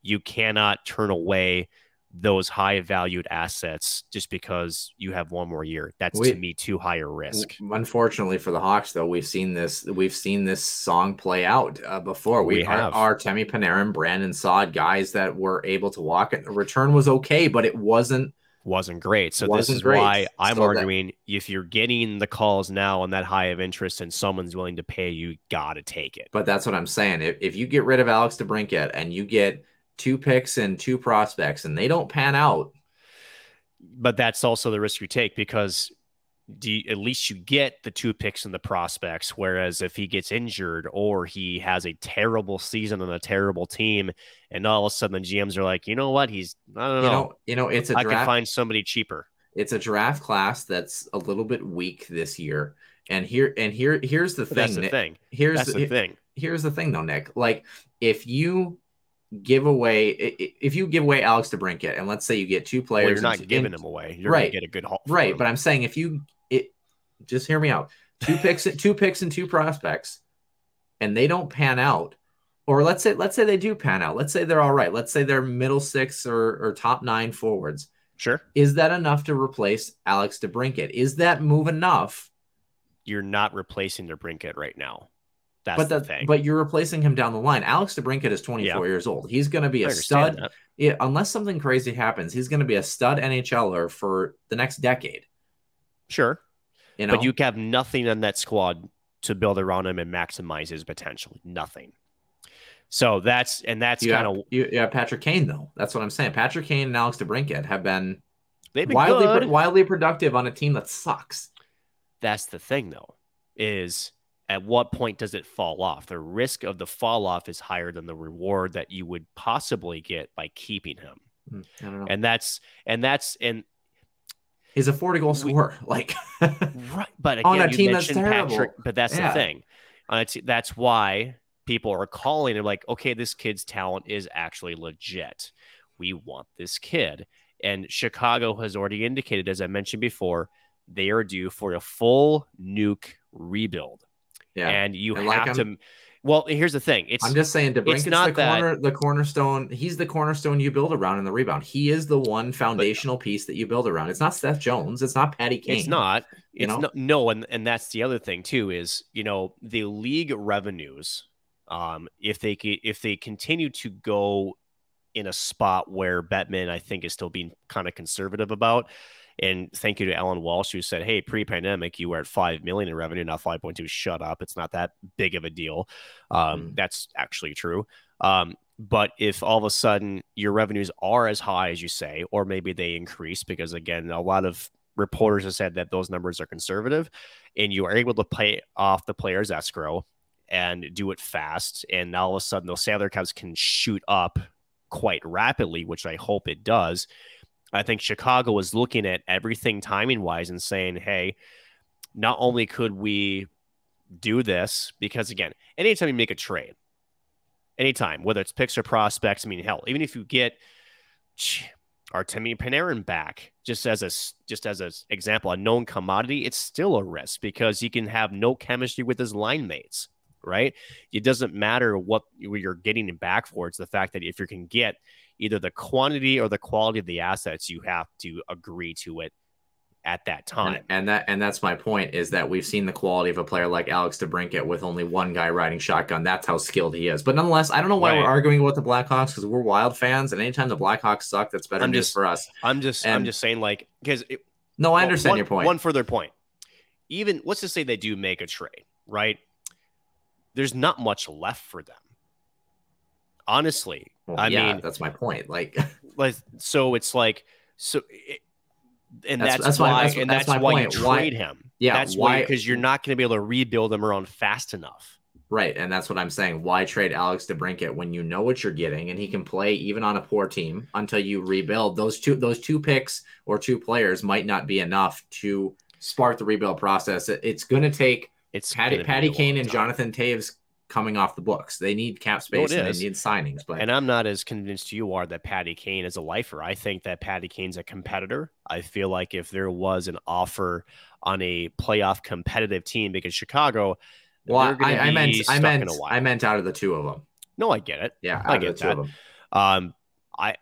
you cannot turn away those high valued assets just because you have one more year. That's We- to me too high a risk. Unfortunately for the Hawks, though, we've seen this. We've seen this song play out uh, before. We, We are have. our Temi Panarin, Brandon Saad guys that were able to walk it. The return was okay, but it wasn't. Wasn't great. So Wasn't this is great. why I'm that- arguing if you're getting the calls now on that high of interest and someone's willing to pay, you got to take it. But that's what I'm saying. If, if you get rid of Alex DeBrincat and you get two picks and two prospects, and they don't pan out, But that's also the risk you take because you, at least you get the two picks and the prospects. Whereas if he gets injured or he has a terrible season on a terrible team, and all of a sudden the GMs are like, you know what, he's I don't you know, know, you know, it's a I can find somebody cheaper. it's a draft class that's a little bit weak this year. And here and here here's the thing. that's the Nick. thing. Here's That's the, the thing. here's the thing though, Nick. Like if you give away if you give away Alex DeBrincat and let's say you get two Well, players you're not and- giving him away. You're Right. gonna get a good haul. right, but I'm saying if you it just hear me out. Two picks two picks and two prospects and they don't pan out or let's say let's say they do pan out. Let's say they're all right. Let's say they're middle 6 or or top 9 forwards. sure. Is that enough to replace Alex DeBrincat? Is that move enough? you're not replacing DeBrincat right now. That's but the that, thing. but you're replacing him down the line. Alex DeBrincat is 24 years old. He's going to be I a stud. Yeah, unless something crazy happens, he's going to be a stud NHLer for the next decade. Sure. You know, But you have nothing on that squad to build around him and maximize his potential? Nothing. So that's and that's kind of you, you have Patrick Kane though. That's what I'm saying. Patrick Kane and Alex DeBrincat have been they've been wildly good. wildly productive on a team that sucks. That's the thing though, is at what point does it fall off? The risk of the fall off is higher than the reward that you would possibly get by keeping him. Hmm, I don't know. And that's and that's and he's a 40 goal scorer. Like right, but again, on a you team that's terrible. Patrick, but that's Yeah. the thing. A that's why people are calling and like, okay, this kid's talent is actually legit. We want this kid. And Chicago has already indicated, as I mentioned before, they are due for a full nuke rebuild. Yeah. And you And like have to. Well, here's the thing. It's I'm just saying DeBrincat's not the that- the cornerstone. He's the cornerstone you build around in the rebound. He is the one foundational piece that you build around. It's not Seth Jones. It's not Patty Kane. It's not. you It's know? no, no, and and that's the other thing too is you know the league revenues, um, if they if they continue to go in a spot where Bettman I think is still being kind of conservative about, and thank you to Allan Walsh who said, hey, pre-pandemic you were at five million in revenue, point two. Shut up, it's not that big of a deal. Um, Mhm. That's actually true. Um, but if all of a sudden your revenues are as high as you say, or maybe they increase because again, a lot of reporters have said that those numbers are conservative, and you are able to pay off the players' escrow and do it fast, and now all of a sudden those salary caps can shoot up quite rapidly, which I hope it does. I think Chicago was looking at everything timing wise and saying, hey, not only could we do this, because again, anytime you make a trade, anytime, whether it's picks or prospects, I mean, hell, even if you get Artemi Panarin back, just as a just as an example, a known commodity, it's still a risk because he can have no chemistry with his line mates, right? It doesn't matter what you're getting him back for. It's the fact that if you can get either the quantity or the quality of the assets, you have to agree to it at that time. And, and that and that's my point is that we've seen the quality of a player like Alex DeBrincat with only one guy riding shotgun. That's how skilled he is. But nonetheless, I don't know why Right. we're arguing about the Blackhawks because we're Wild fans, and anytime the Blackhawks suck, that's better I'm news just- for us. I'm just I'm just saying like because No, I Well, understand one- your point. One further point. Even let's just say they do make a trade, right? There's not much left for them. Honestly, Well, I yeah, mean, that's my point. Like, like so it's like so it, and That's- that's, that's my- why that's- and that's why point. you Why- trade him. Yeah, That's why why- because you're not going to be able to rebuild them around fast enough. right, and that's what I'm saying. Why trade Alex DeBrincat when you know what you're getting, and he can play even on a poor team until you rebuild? Those two, those two picks or two players might not be enough to spark the rebuild process. It's going to take It's Patty, Patty Kane and. Jonathan Toews coming off the books. They need cap space it and they need signings. But And I'm not as convinced you are that Patty Kane is a lifer. I think that Patty Kane's a competitor. I feel like if there was an offer on a playoff competitive team, because Chicago, well, I, I meant, I meant, in a while. I meant out of the two of them. no, I get it. Yeah, I get of the two of that. them. Um, I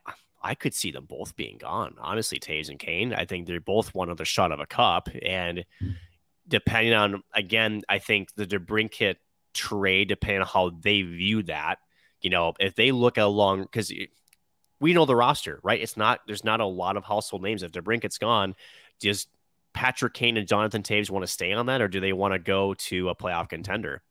I could see them both being gone. Honestly, Toews and Kane. I think they're both one other shot of a cup, and depending on again, I think the DeBrincat trade, depending on how they view that, you know, if they look at a long, because we know the roster, right? It's not there's not a lot of household names. If DeBrincat's gone, does Patrick Kane and Jonathan Toews want to stay on that, or do they want to go to a playoff contender?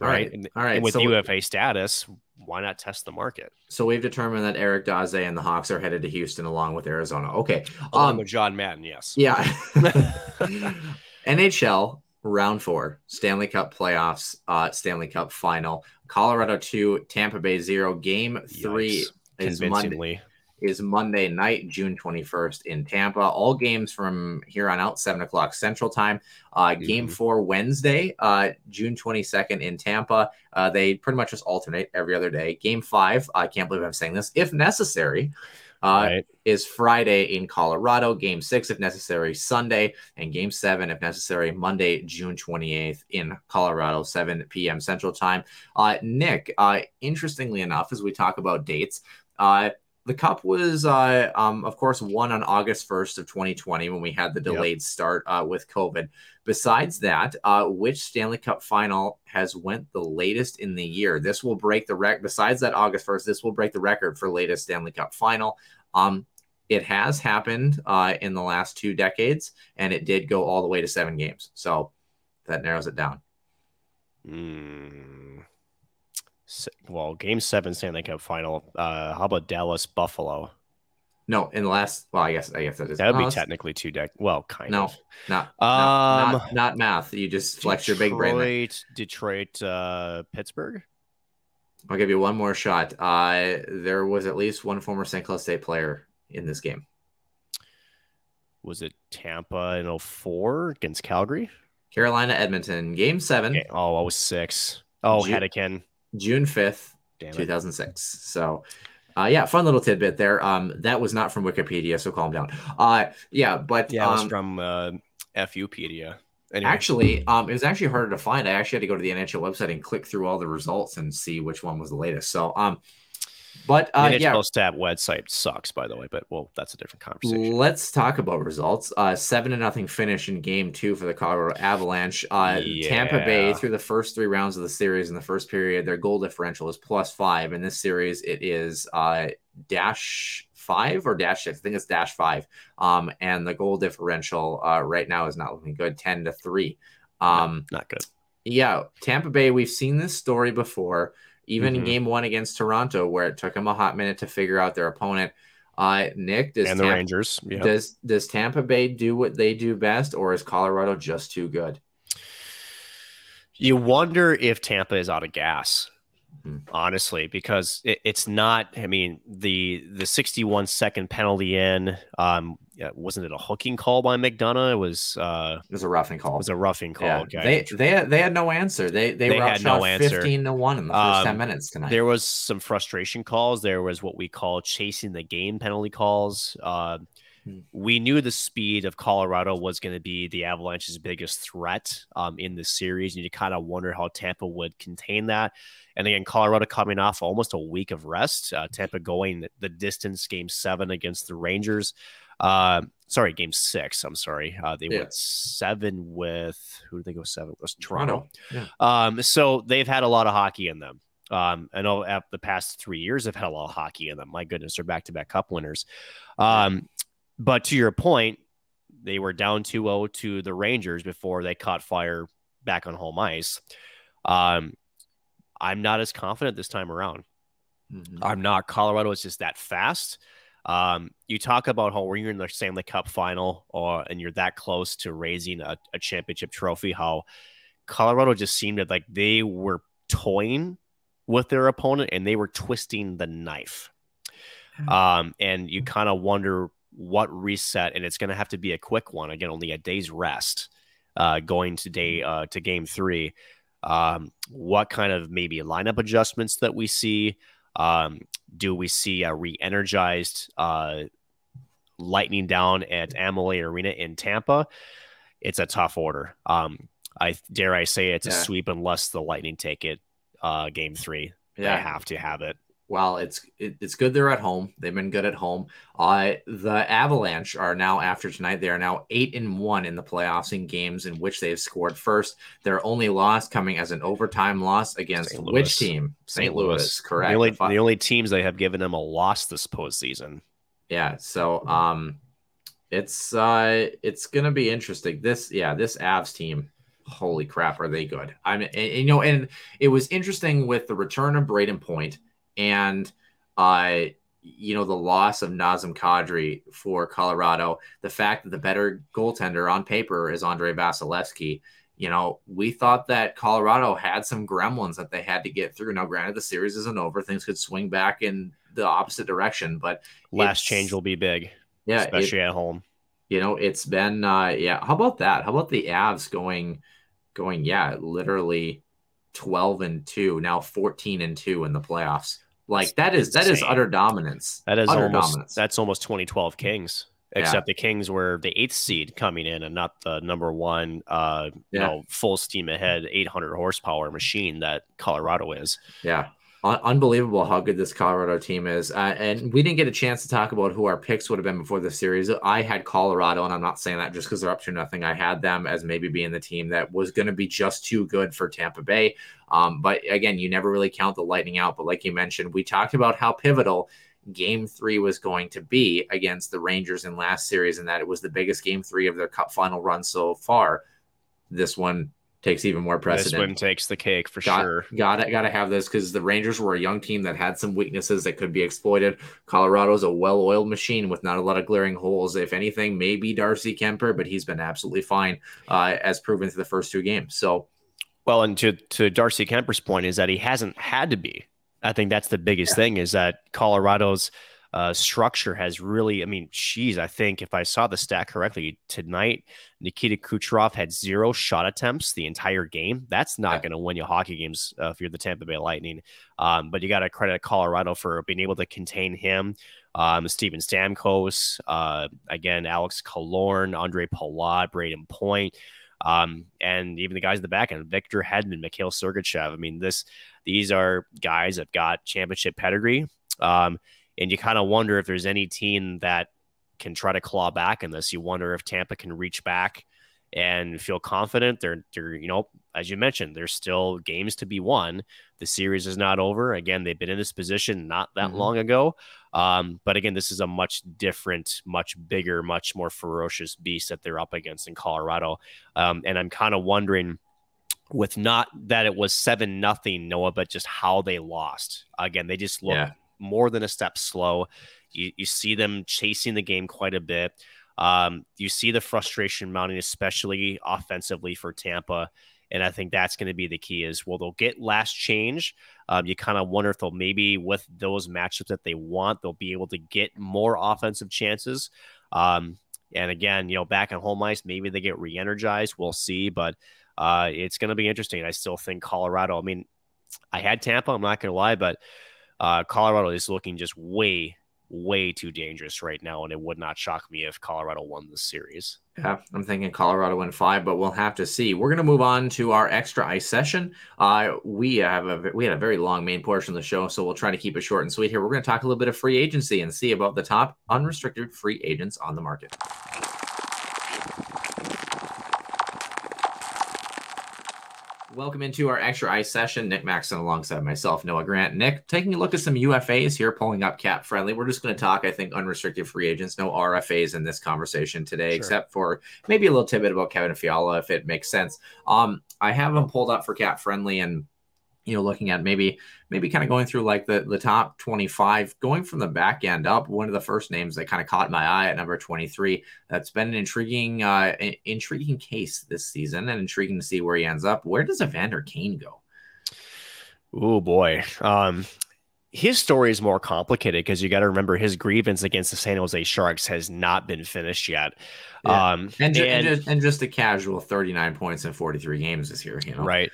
All right, And, all right. and with so, UFA status, why not test the market? so we've determined that Eric Daze and the Hawks are headed to Houston along with Arizona. Okay. Along Um, with John Madden, yes. Yeah. NHL round four, Stanley Cup playoffs, uh, Stanley Cup final. Colorado two, Tampa Bay zero. Game three Yikes. is Monday is Monday night, June twenty first in Tampa. All games from here on out, seven o'clock Central Time. Uh, Game Mhm. four Wednesday, uh, June twenty second in Tampa. Uh, they pretty much just alternate every other day. Game five, I can't believe I'm saying this. If necessary. Uh, right. is Friday in Colorado. Game six, if necessary, Sunday, and game seven, if necessary, Monday, June 28th in Colorado, 7 p.m. Central Time. Uh, Nick, uh, interestingly enough, as we talk about dates, uh, the cup was, uh, um, of course, won on August 1st of 2020 when we had the Yep. delayed start uh, with COVID. Besides that, uh, which Stanley Cup final has went the latest in the year? This will break the record. Besides that August 1st, this will break the record for latest Stanley Cup final. Um, it has happened uh, in the last two decades, and it did go all the way to seven games. So that narrows it down. Mm. Well, Game Seven Stanley Cup Final. Uh, how about Dallas Buffalo? No, in the last. Well, I guess I guess that is. That would be technically two deck. Well, kind No, of. not Um, not, not math. You just flex your big brain. there. Detroit, Detroit, uh, Pittsburgh. I'll give you one more shot. Uh, there was at least one former St. Cloud State player in this game. Was it Tampa in 04 against Calgary? Carolina Edmonton, Game Seven, Okay. Oh, I was six. Oh, Ju- Hedican. June fifth, Damn it. 2006. So, uh, yeah, fun little tidbit there. Um, that was not from Wikipedia, so calm down. Uh, yeah, but Yeah, it was um, from uh, FUpedia. Anyway, actually, um, it was actually harder to find. I actually had to go to the NHL website and click through all the results and see which one was the latest. So, um, but uh, the NHL yeah, website sucks, by the way. But well, that's a different conversation. Let's talk about results. Uh, seven to nothing finish in game two for the Colorado Avalanche. Uh, Tampa Bay through the first three rounds of the series in the first period, their goal differential is plus five. In this series, it is uh, dash five or dash six. I think it's dash five. Um, and the goal differential uh, right now is not looking good, ten to three. Um, Not good. yeah, Tampa Bay, we've seen this story before, even in Mhm. game one against Toronto, where it took them a hot minute to figure out their opponent. Uh, Nick, does And the Tampa, Rangers. Yeah. does does Tampa Bay do what they do best, or is Colorado just too good? You wonder if Tampa is out of gas, Mhm. honestly, because it, it's not. I mean, the the 61 second penalty in, um, wasn't it a hooking call by McDonagh? It was uh, It was a roughing call. it was a roughing call. yeah, okay. they they had, they had no answer. They they, They were had no answer. fifteen to one in the first Um, ten minutes tonight. there was some frustration calls. There was what we call chasing the game penalty calls. Uh. We knew the speed of Colorado was going to be the Avalanche's biggest threat um, in the series, and you kind of wonder how Tampa would contain that. And again, Colorado coming off almost a week of rest. Uh, Tampa going the distance, game seven against the Rangers. Uh, sorry, game six. I'm sorry. Uh, they Yeah. went seven with who did they go seven? It was Toronto. Yeah. Um, so they've had a lot of hockey in them. Um, I know the past three years they've had a lot of hockey in them. My goodness, they're back to back cup winners. Um, but to your point, they were down 2 0 to the Rangers before they caught fire back on home ice. Um, I'm not as confident this time around. Mhm. I'm not. Colorado is just that fast. Um, you talk about how when you're in the Stanley Cup final or and you're that close to raising a, a championship trophy, how Colorado just seemed like they were toying with their opponent and they were twisting the knife. Um, and you kind of wonder what reset, and it's going to have to be a quick one. Again, only a day's rest uh, going to day uh, to game three. Um, what kind of maybe lineup adjustments that we see? Um, do we see a re-energized uh, Lightning down at Amalie Arena in Tampa? It's a tough order. Um, I dare I say it's a sweep unless the Lightning take it. Uh, game three, they have to have it. Well, it's it, it's good they're at home. They've been good at home. Uh, the Avalanche are now after tonight. They are now eight and one in the playoffs in games in which they've scored first. Their only loss coming as an overtime loss against St. which team? St. Louis. Correct. The only, the only teams they have given them a loss this postseason. yeah. So um, it's uh, it's gonna be interesting. This yeah, this Avs team. Holy crap, are they good? I mean, and, you know, and it was interesting with the return of Braden Point and uh you know the loss of Nazem Kadri for Colorado, the fact that the better goaltender on paper is Andrei Vasilevskiy. You know, we thought that Colorado had some gremlins that they had to get through. Now, granted, the series isn't over; things could swing back in the opposite direction. But Last change will be big, yeah, it- especially at home. you know, it's been uh yeah. How about that? How about the Avs going going, yeah, literally 12 and 2, now 14 and 2 in the playoffs. Like that is that is utter dominance. That is utter almost dominance. that's almost 2012 Kings. Except the Kings were the eighth seed coming in and not the number one, uh, you know, full steam ahead, 800 horsepower machine that Colorado is. Yeah. Un- unbelievable how good this Colorado team is. Uh, and we didn't get a chance to talk about who our picks would have been before the series. I had Colorado, and I'm not saying that just because they're up to nothing. I had them as maybe being the team that was going to be just too good for Tampa Bay. Um, but again, you never really count the Lightning out. But like you mentioned, we talked about how pivotal game three was going to be against the Rangers in last series, and that it was the biggest game three of their cup final run so far. This one takes even more precedent. This win takes the cake for got, sure. Got it. Got to have this because the Rangers were a young team that had some weaknesses that could be exploited. Colorado's a well-oiled machine with not a lot of glaring holes. If anything, maybe Darcy Kuemper, but he's been absolutely fine uh, as proven through the first two games. So, well, and to to Darcy Kuemper's point is that he hasn't had to be. I think that's the biggest yeah. thing is that Colorado's uh, structure has really, I mean, geez, I think if I saw the stat correctly tonight, Nikita Kucherov had zero shot attempts the entire game. That's not yeah. going to win you hockey games uh, if you're the Tampa Bay Lightning. Um, but you got to credit Colorado for being able to contain him. Um, Steven Stamkos, uh, again, Alex Killorn, Ondrej Palat, Brayden Point. Um, and even the guys in the back end, Victor Hedman, Mikhail Sergachev. I mean, this these are guys that got championship pedigree. Um, and you kind of wonder if there's any team that can try to claw back in this. You wonder if Tampa can reach back and feel confident. They're, they're, you know, as you mentioned, there's still games to be won. The series is not over. Again, they've been in this position not that mm-hmm. long ago. Um, but again, this is a much different, much bigger, much more ferocious beast that they're up against in Colorado. Um, and I'm kind of wondering with not that it was seven nothing Noah, but just how they lost. Again, they just look yeah more than a step slow. You, you see them chasing the game quite a bit. Um, you see the frustration mounting, especially offensively for Tampa. And I think that's going to be the key is well, they'll get last change. Um, you kind of wonder if they'll maybe with those matchups that they want, they'll be able to get more offensive chances. Um, and again, you know, back on home ice, maybe they get re-energized. We'll see, but uh, it's going to be interesting. I still think Colorado. I mean, I had Tampa. I'm not going to lie, but uh, Colorado is looking just way, way too dangerous right now, and it would not shock me if Colorado won the series. Yeah, I'm thinking Colorado win five, but we'll have to see. We're going to move on to our extra ice session. Uh, we have a we had a very long main portion of the show, so we'll try to keep it short and sweet here. We're going to talk a little bit of free agency and see about the top unrestricted free agents on the market. Welcome into our extra ice session. Nick Maxon alongside myself, Noah Grant. Nick, taking a look at some UFAs here, pulling up cap friendly. We're just going to talk, I think, unrestricted free agents, no RFAs in this conversation today, sure. except for maybe a little tidbit about Kevin Fiala, if it makes sense. Um, I have them pulled up for cap friendly and you know, looking at maybe maybe kind of going through like the the top 25, going from the back end up. One of the first names that kind of caught my eye at number 23. That's been an intriguing uh intriguing case this season and intriguing to see where he ends up. Where does Evander Kane go? Oh boy. Um his story is more complicated because you got to remember his grievance against the San Jose Sharks has not been finished yet. Yeah. Um, and, and, and, just, and just a casual 39 points in 43 games this year, you know? Right.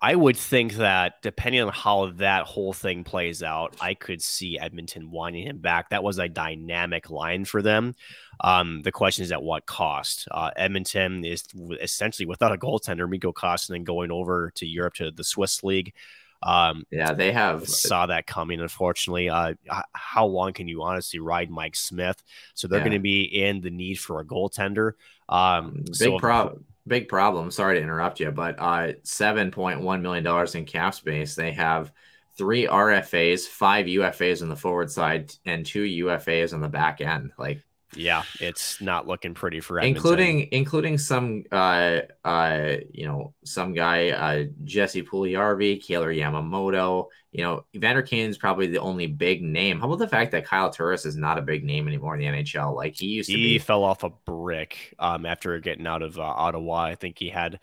I would think that depending on how that whole thing plays out, I could see Edmonton wanting him back. That was a dynamic line for them. Um, the question is at what cost? Uh, Edmonton is essentially without a goaltender, Mikko Koskinen going over to Europe to the Swiss league. Um, yeah, they have saw that coming. Unfortunately, uh, how long can you honestly ride Mike Smith? So they're yeah. going to be in the need for a goaltender. Um, big so problem big problem. Sorry to interrupt you, but uh, seven point one million dollars in cap space. They have three RFAs, five UFAs on the forward side, and two UFAs on the back end. Like, yeah, it's not looking pretty for Edmonton. including including some uh uh you know some guy uh Jesse Puljujarvi, Kailer Yamamoto, you know, Evander Kane is probably the only big name. How about the fact that Kyle Turris is not a big name anymore in the NHL? Like he used to he be. fell off a brick um, after getting out of uh, Ottawa. I think he had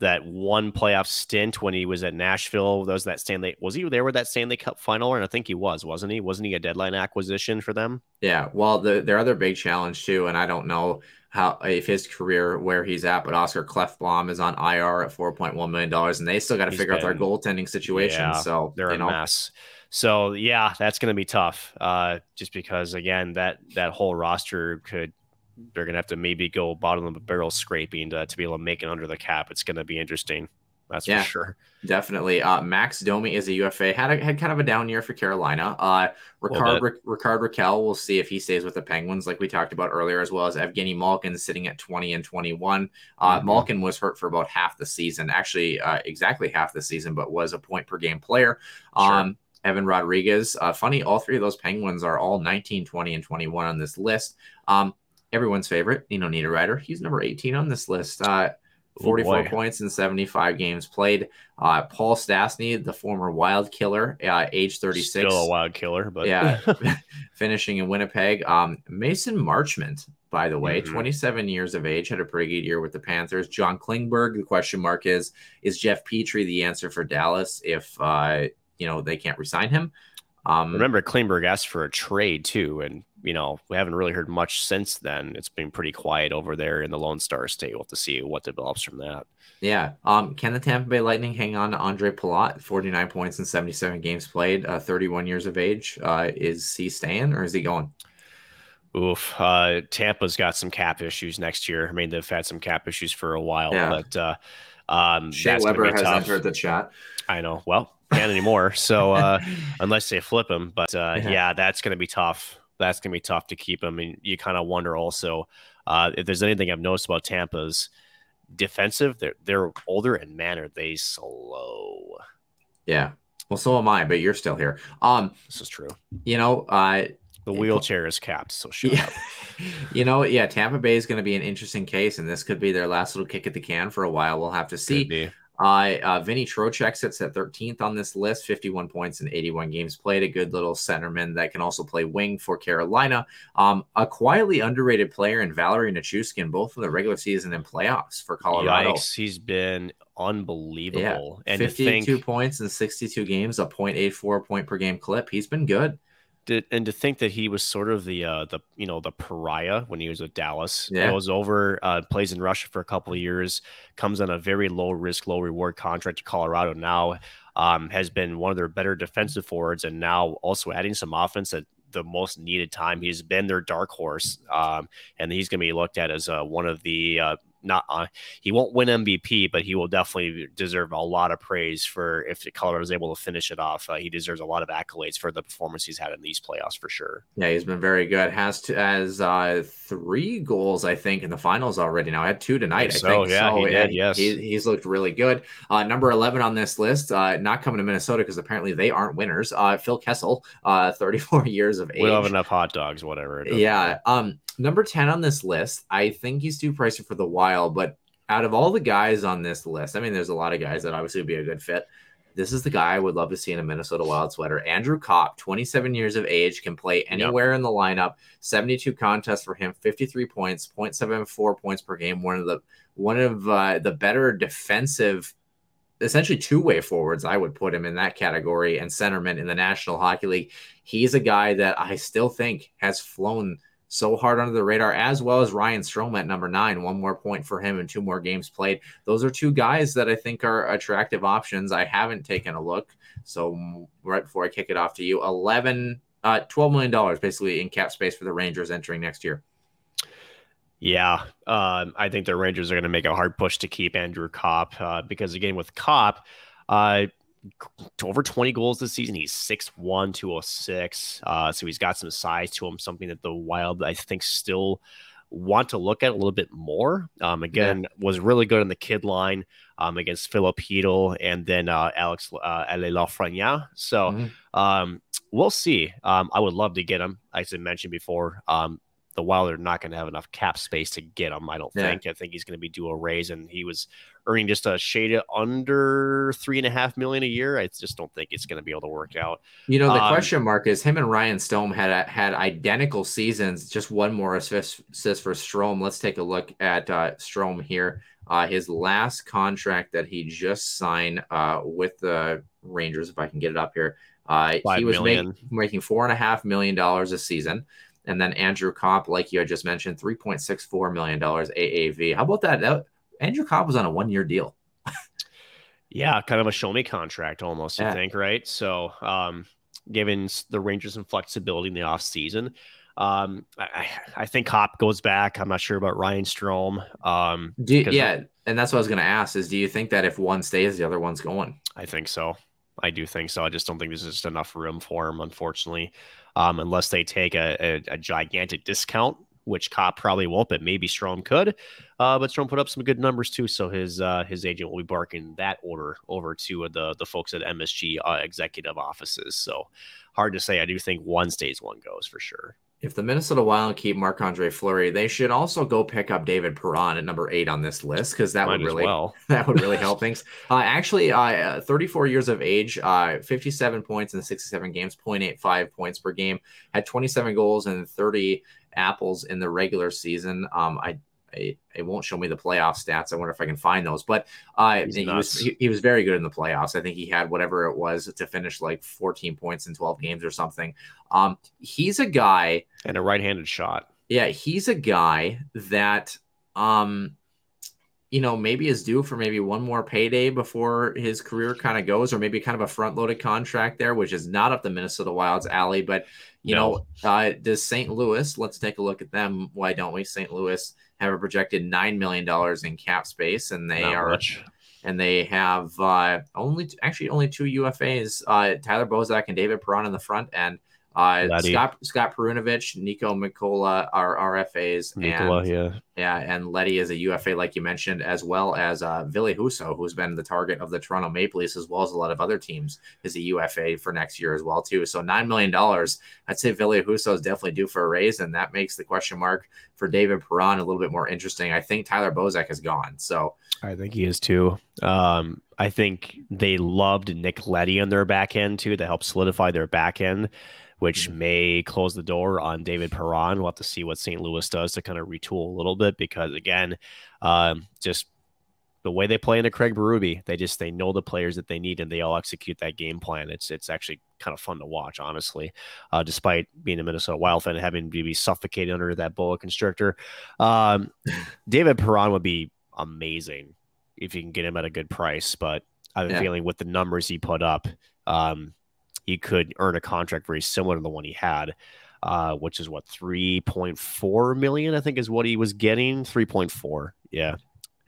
that one playoff stint when he was at Nashville. Was that Stanley. Was he there with that Stanley Cup final? And I think he was, wasn't he? Wasn't he a deadline acquisition for them? Yeah. Well, the, their other big challenge too, and I don't know how if his career where he's at, but Oscar Klefbom is on IR at four point one million dollars, and they still got to figure been, out their goaltending situation. Yeah, so they're a know. mess. So yeah, that's going to be tough. Uh, just because again, that that whole roster could they're going to have to maybe go bottom of the barrel scraping to, to be able to make it under the cap. It's going to be interesting. That's yeah, for sure. Definitely. Uh, Max Domi is a UFA. Had a, had kind of a down year for Carolina. Uh, Rickard Rick, Rickard Rakell. We'll see if he stays with the Penguins, like we talked about earlier, as well as Evgeny Malkin sitting at 20 and 21. Uh, mm-hmm. Malkin was hurt for about half the season, actually, uh, exactly half the season, but was a point per game player. Sure. Um, Evan Rodrigues. Uh, funny, all three of those Penguins are all 19, 20, and 21 on this list. Um, everyone's favorite, Nino Niederreiter. He's number 18 on this list. Uh, 44 boy. points in 75 games played. Uh, Paul Stastny, the former Wild Killer, uh, age 36. Still a wild killer, but yeah, finishing in Winnipeg. Um, Mason Marchment, by the way, Mhm. 27 years of age, had a pretty good year with the Panthers. John Klingberg, the question mark is, is Jeff Petry the answer for Dallas if, uh, you know, they can't resign him? Um, remember Klingberg asked for a trade too, and you know we haven't really heard much since then. It's been pretty quiet over there in the Lone Star State. We'll have to see what develops from that. Yeah. Um, can the Tampa Bay Lightning hang on to Ondrej Palat? 49 points in 77 games played, uh, 31 years of age. Uh, is he staying or is he going? Oof. Uh, Tampa's got some cap issues next year. I mean, they've had some cap issues for a while, Yeah. but uh, um, Shea Weber has tough. entered the chat. I know. Well, can't anymore. So uh, unless they flip him, but uh, Yeah. yeah. that's going to be tough. That's going to be tough to keep him. And you kind of wonder also uh, if there's anything I've noticed about Tampa's defensive. They're they're older and man, are they slow? Yeah. Well, so am I, but you're still here. Um, This is true. you know, uh, The wheelchair is capped, so shut yeah, up. you know, yeah, Tampa Bay is going to be an interesting case, and this could be their last little kick at the can for a while. We'll have to see. Be. Uh, uh, Vinny Trocheck sits at 13th on this list, 51 points in 81 games played. A good little centerman that can also play wing for Carolina. Um, a quietly underrated player in Valeri Nichushkin, both in the regular season and playoffs for Colorado. Yikes, he's been unbelievable. And 52 think points in 62 games, a 0.84 point per game clip. He's been good. To, and to think that he was sort of the uh the you know the pariah when he was with Dallas. Yeah. Goes over, uh, plays in Russia for a couple of years, comes on a very low risk, low reward contract to Colorado now. Um, has been one of their better defensive forwards, and now also adding some offense at the most needed time. He's been their dark horse, um, and he's going to be looked at as uh, one of the uh, not uh, he won't win MVP, but he will definitely deserve a lot of praise for if Colorado is able to finish it off. Uh, he deserves a lot of accolades for the performance he's had in these playoffs for sure. Yeah, he's been very good. Has to has uh, three goals, I think, in the finals already. Now I had two tonight. I think, so, think yeah, he did, yes. he, he's looked really good. Uh, number eleven on this list, uh, not coming to Minnesota because apparently they aren't winners. Uh, Phil Kessel, uh, thirty-four years of age. We don't have enough hot dogs, whatever. Yeah. matter. Um, number 10 on this list, I think he's too pricey for the wild, but out of all the guys on this list, I mean, there's a lot of guys that obviously would be a good fit. This is the guy I would love to see in a Minnesota Wild sweater. Andrew Copp, 27 years of age, can play anywhere in the lineup. 72 contests for him, 53 points, 0.74 points per game. One of the one of uh, the better defensive, essentially two-way forwards. I would put him in that category, and centerman in the National Hockey League. He's a guy that I still think has flown so hard under the radar, as well as Ryan Strome at number nine. One more point for him and two more games played. Those are two guys that I think are attractive options. I haven't taken a look. So right before I kick it off to you, 11, uh, $12 million basically in cap space for the Rangers entering next year. Yeah, um, I think the Rangers are going to make a hard push to keep Andrew Copp uh, because again with Copp, uh, over 20 goals this season. He's 6'1", 206. Uh, so he's got some size to him, something that the Wild I think still want to look at a little bit more. Um, again, was really good in the kid line um, against Filip Chytil and then uh, Alex uh, Lafreniere. So Mhm. um, we'll see. Um, I would love to get him, as I mentioned before. Um, the Wild are not going to have enough cap space to get him. I don't Yeah. think. I think he's going to be due a raise, and he was earning just a shade under three and a half million a year. I just don't think it's going to be able to work out. You know, the Um, question mark is him and Ryan Strome had had identical seasons, just one more assist, assist for Strome. Let's take a look at uh, Strome here. Uh, his last contract that he just signed uh, with the Rangers, if I can get it up here, uh, he was make, making four and a half million dollars a season. And then Andrew Copp, like you had just mentioned, three point six four million dollars AAV. How about that? that Andrew Kopp was on a one year deal. Yeah, kind of a show me contract almost, Yeah. I think, right? So, um, giving s- the Rangers some flexibility in the offseason. Um, I, I think Copp goes back. I'm not sure about Ryan Strome. Um, you- yeah, and that's what I was going to ask: is do you think that if one stays, the other one's going? I think so. I do think so. I just don't think there's just enough room for him, unfortunately, um, unless they take a, a, a gigantic discount, which Copp probably won't, but maybe Strome could. Uh, but Strome put up some good numbers too, so his uh, his agent will be barking that order over to the the folks at MSG uh, executive offices. So hard to say. I do think one stays, one goes for sure. If the Minnesota Wild keep Marc Andre Fleury, they should also go pick up David Perron at number eight on this list because that Might would really well. that would really help things. Uh, actually, uh, 34 years of age, uh, 57 points in 67 games, 0.85 points per game, had 27 goals and 30 apples in the regular season. Um, I, I it won't show me the playoff stats. I wonder if I can find those. But uh, he was he, he was very good in the playoffs. I think he had whatever it was to finish like 14 points in 12 games or something. Um, he's a guy. And a right-handed shot. Yeah, he's a guy that um you know, maybe is due for maybe one more payday before his career kind of goes, or maybe kind of a front loaded contract there, which is not up the Minnesota Wild's alley. But, you No. know, uh, does St. Louis, let's take a look at them. Why don't we? St. Louis have a projected $9 million in cap space, and they Not are much. and they have uh, only actually only two UFAs: uh, Tyler Bozak and David Perron in the front end. Uh, Laddie. Scott Scott Perunovich, Niko Mikkola are RFAs, Nikola, and yeah. yeah, and Leddy is a UFA, like you mentioned, as well as uh, Ville Husso, who's been the target of the Toronto Maple Leafs as well as a lot of other teams, is a UFA for next year as well too. So nine million dollars, I'd say Ville Husso is definitely due for a raise, and that makes the question mark for David Perron a little bit more interesting. I think Tyler Bozak is gone, so I think he is too. Um, I think they loved Nick Leddy on their back end too to help solidify their back end, which may close the door on David Perron. We'll have to see what St. Louis does to kind of retool a little bit because again, um, just the way they play into Craig Berube, they just they know the players that they need and they all execute that game plan. It's it's actually kind of fun to watch, honestly. Uh, despite being a Minnesota Wild fan and having to be suffocated under that boa constrictor, um, David Perron would be amazing if you can get him at a good price. But I have a Yeah. feeling with the numbers he put up, um, he could earn a contract very similar to the one he had. Uh, which is what 3.4 million, I think, is what he was getting. 3.4, yeah,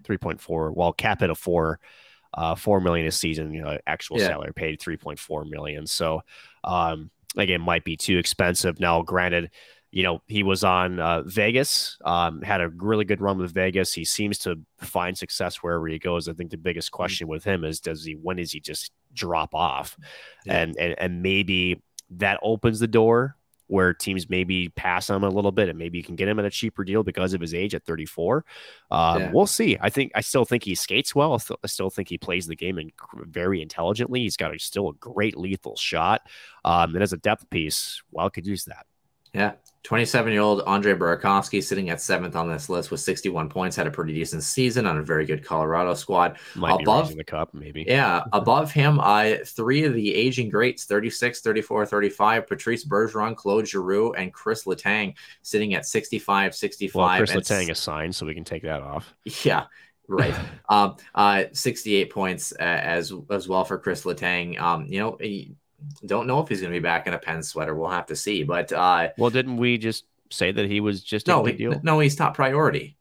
3.4. While cap it a four, uh, four million a season. You know, actual Yeah. salary paid 3.4 million. So, um, again, might be too expensive. Now, granted, you know, he was on uh, Vegas, um, had a really good run with Vegas. He seems to find success wherever he goes. I think the biggest Mm-hmm. question with him is, does he, when is he just drop off? Yeah. And, and, and maybe that opens the door where teams maybe pass on him a little bit and maybe you can get him at a cheaper deal because of his age at 34. Um, Yeah. We'll see. I think, I still think he skates well. I still, I still think he plays the game in very intelligently. He's got a, still a great lethal shot. Um, and as a depth piece, Wild could use that. Yeah. 27 year old Andre Burakovsky sitting at seventh on this list with 61 points, had a pretty decent season on a very good Colorado squad. Might Above- the cup, maybe. Yeah. Above him, I three of the aging greats 36, 34, 35, Patrice Bergeron, Claude Giroux, and Chris Letang sitting at 65, 65. Well, Chris Letang is signed, so we can take that off. Yeah, right. um, uh, 68 points uh, as as well for Chris Letang. Um, you know, he- don't know if he's going to be back in a Penn sweater. We'll have to see. But uh, Well, didn't we just say that he was just a no, he, deal? no, he's top priority.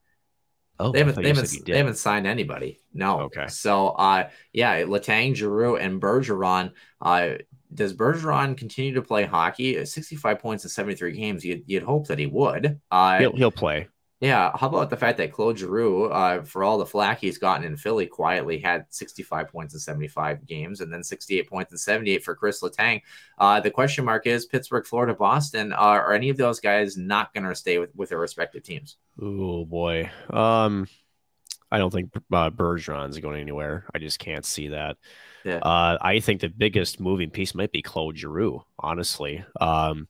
Oh, They haven't they haven't, they haven't signed anybody. No. Okay. So uh, yeah, Letang, Giroux, and Bergeron. Uh, does Bergeron continue to play hockey? At 65 points in 73 games. You'd, you'd hope that he would. Uh, He'll, he'll play. Yeah, how about the fact that Claude Giroux, uh, for all the flack he's gotten in Philly, quietly had 65 points in 75 games, and then 68 points in 78 for Chris Letang. Uh, the question mark is Pittsburgh, Florida, Boston. Uh, are any of those guys not going to stay with, with their respective teams? Oh boy. Um, I don't think uh, Bergeron's going anywhere. I just can't see that. Yeah. Uh, I think the biggest moving piece might be Claude Giroux. Honestly, um,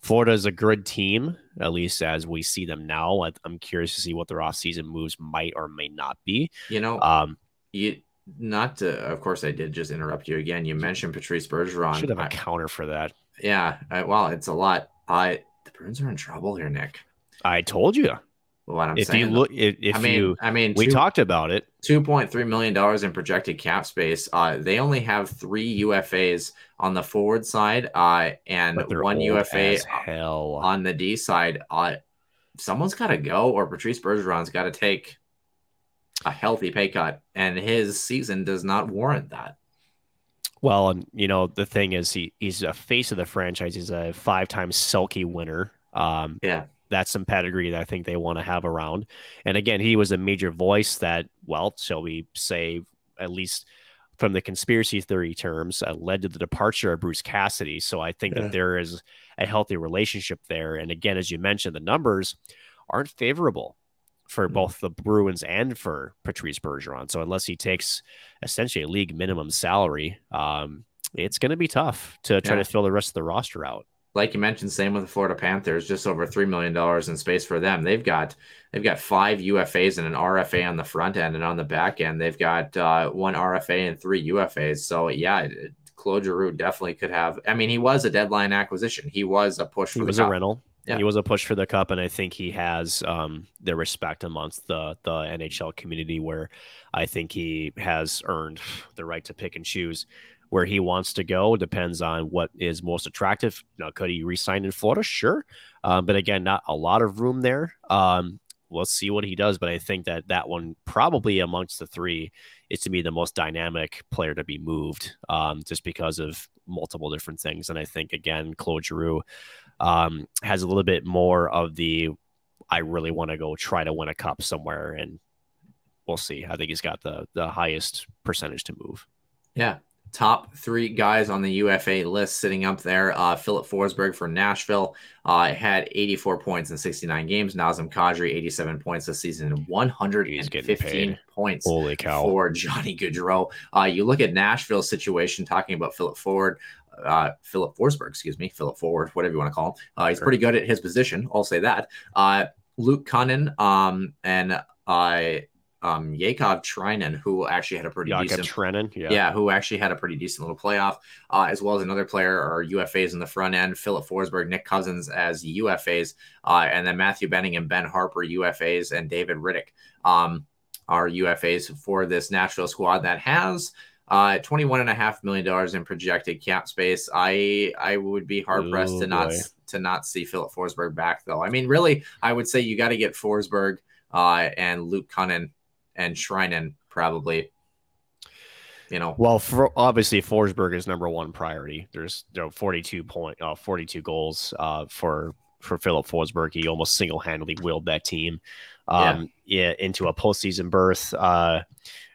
Florida is a good team, at least as we see them now. I'm curious to see what their offseason moves might or may not be. You know, Um, you not to, of course, I did just interrupt you again. You mentioned Patrice Bergeron. should have a I- counter for that. yeah, I, well, it's a lot. I the Bruins are in trouble here, Nick. I told you. What I'm if saying. you look, if, if I mean, you, I mean, we two- talked about it. two point three million dollars in projected cap space. Uh, they only have three UFAs on the forward side, uh, and one UFA hell. on the D side. Uh, someone's got to go, or Patrice Bergeron's got to take a healthy pay cut, and his season does not warrant that. Well, and you know the thing is, he he's a face of the franchise. He's a five-time Selke winner. Um, Yeah. That's some pedigree that I think they want to have around. And again, he was a major voice that, well, shall we say, at least from the conspiracy theory terms, uh, led to the departure of Bruce Cassidy. So I think Yeah. that there is a healthy relationship there. And again, as you mentioned, the numbers aren't favorable for Mhm. both the Bruins and for Patrice Bergeron. So unless he takes essentially a league minimum salary, um, it's going to be tough to try Yeah. to fill the rest of the roster out. Like you mentioned, same with the Florida Panthers, just over three million dollars in space for them. They've got they've got five UFAs and an RFA on the front end, and on the back end, they've got uh, one RFA and three UFAs. So yeah, it- Claude Giroux definitely could have. I mean, he was a deadline acquisition. He was a push for He the was a rental. Yeah. He was a push for the cup, and I think he has um, the respect amongst the the NHL community, where I think he has earned the right to pick and choose where he wants to go. Depends on what is most attractive. Now, could he resign in Florida? Sure, um, but again, not a lot of room there. Um, we'll see what he does, but I think that that one probably amongst the three is to be the most dynamic player to be moved, um, just because of multiple different things. And I think again, Claude Giroux um, has a little bit more of the I really want to go try to win a cup somewhere, and we'll see. I think he's got the the highest percentage to move. Yeah. Top three guys on the UFA list sitting up there. Uh, Filip Forsberg for Nashville uh, had 84 points in 69 games. Nazem Kadri, 87 points this season, and He's getting 115 points Holy cow! for Johnny Gaudreau. Uh, you look at Nashville's situation, talking about Philip Ford, uh, Filip Forsberg, excuse me, Philip Forward, whatever you want to call him. Uh, he's Sure. pretty good at his position. I'll say that. Uh, Luke Kunin um, and uh, um, Yakov Trenin, who actually had a pretty Jakob decent Trenin, yeah. yeah. who actually had a pretty decent little playoff, uh, as well as another player or UFAs in the front end, Filip Forsberg, Nick Cousins as UFAs, uh, and then Matthew Benning and Ben Harpur UFAs, and David Rittich um, are UFAs for this Nashville squad that has uh, $21.5 million in projected cap space. I I would be hard pressed Ooh, to not boy. to not see Filip Forsberg back though. I mean, really, I would say you got to get Forsberg uh, and Luke Kunin and Shrinen probably. You know, Well, for, obviously Forsberg is number one priority. There's you know, 42 point, uh, 42 goals uh, for for Filip Forsberg. He almost single handedly willed that team um, yeah. into a postseason berth. Uh,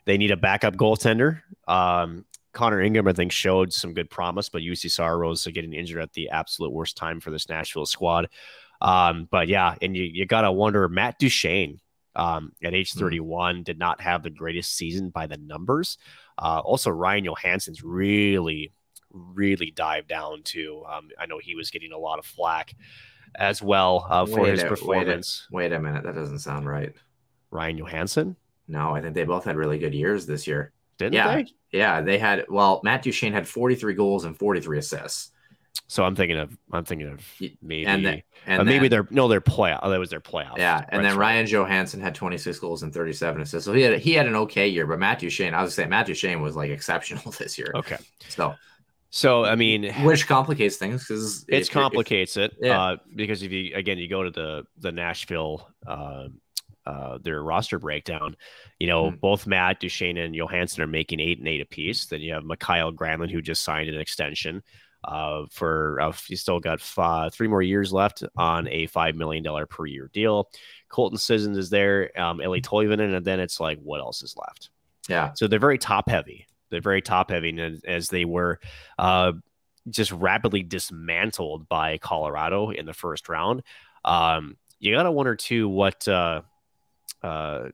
they need a backup goaltender. Um, Connor Ingram, I think, showed some good promise, but Juuse Saros getting injured at the absolute worst time for this Nashville squad. Um, but yeah, and you, you got to wonder Matt Duchene um, at age Hmm. 31 did not have the greatest season by the numbers. Uh, also, Ryan Johansen's really, really dived down too. Um, I know he was getting a lot of flack as well uh, for Wait his a- wait a- performance. Wait a minute, that doesn't sound right. Ryan Johansson, No, I think they both had really good years this year. didn't Yeah. they? Yeah, they had. Well, Matt Duchene had 43 goals and 43 assists, So I'm thinking of I'm thinking of maybe, and then and but maybe then- they're no, they're playoff. Oh, that was their playoff. yeah, and then. Ryan Johansen had 26 goals and 37 assists. So he had he had an okay year, but Matt Duchene, I was saying Matt Duchene was like exceptional this year. Okay, So so I mean, which complicates things because it complicates it yeah. uh, because if you again you go to the the Nashville uh, uh, their roster breakdown, you know Mhm. both Matt Duchene and Johansen are making eight and eight apiece. Then you have Mikael Granlund who just signed an extension uh, for uh, he's still got five, three more years left on a five million dollar per year deal. Colton Sissons is there, um, Eeli Tolvanen, and then it's like what else is left? yeah, So they're very top heavy. They're very top heavy, and as they were uh, just rapidly dismantled by Colorado in the first round. Um, you got to wonder too what uh, uh,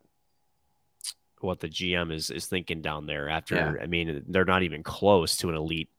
what the GM is is thinking down there. After Yeah. I mean, they're not even close to an elite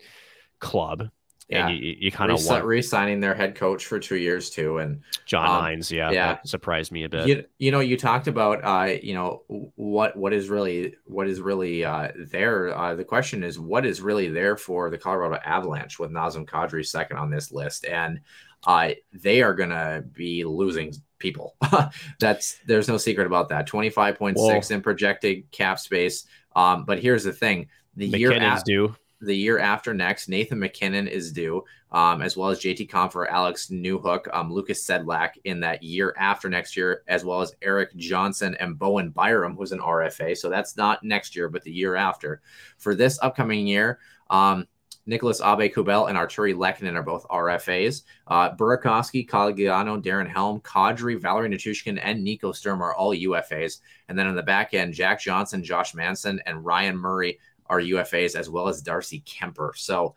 club, Yeah. and you, you kind of Resi- re-signing their head coach for two years too, and John um, Hynes. Yeah, yeah. surprised me a bit. you, you know you talked about uh you know what what is really what is really uh there uh the question is what is really there for the colorado avalanche with nazem kadri second on this list and uh they are gonna be losing people that's there's no secret about that 25.6 in projected cap space um but here's the thing the year at, due. The year after next, Nathan MacKinnon is due, um, as well as JT Compher, Alex Newhook, um, Lukas Sedlak in that year after next year, as well as Erik Johnson and Bowen Byram, who's an RFA. So that's not next year, but the year after. For this upcoming year, um, Nicolas Aube-Kubel and Artturi Lehkonen are both RFAs. Uh, Burakovsky, Cogliano, Darren Helm, Kadri, Valeri Nichushkin, and Nico Sturm are all UFAs. And then on the back end, Jack Johnson, Josh Manson, and Ryan Murray are UFAs, as well as Darcy Kuemper. So,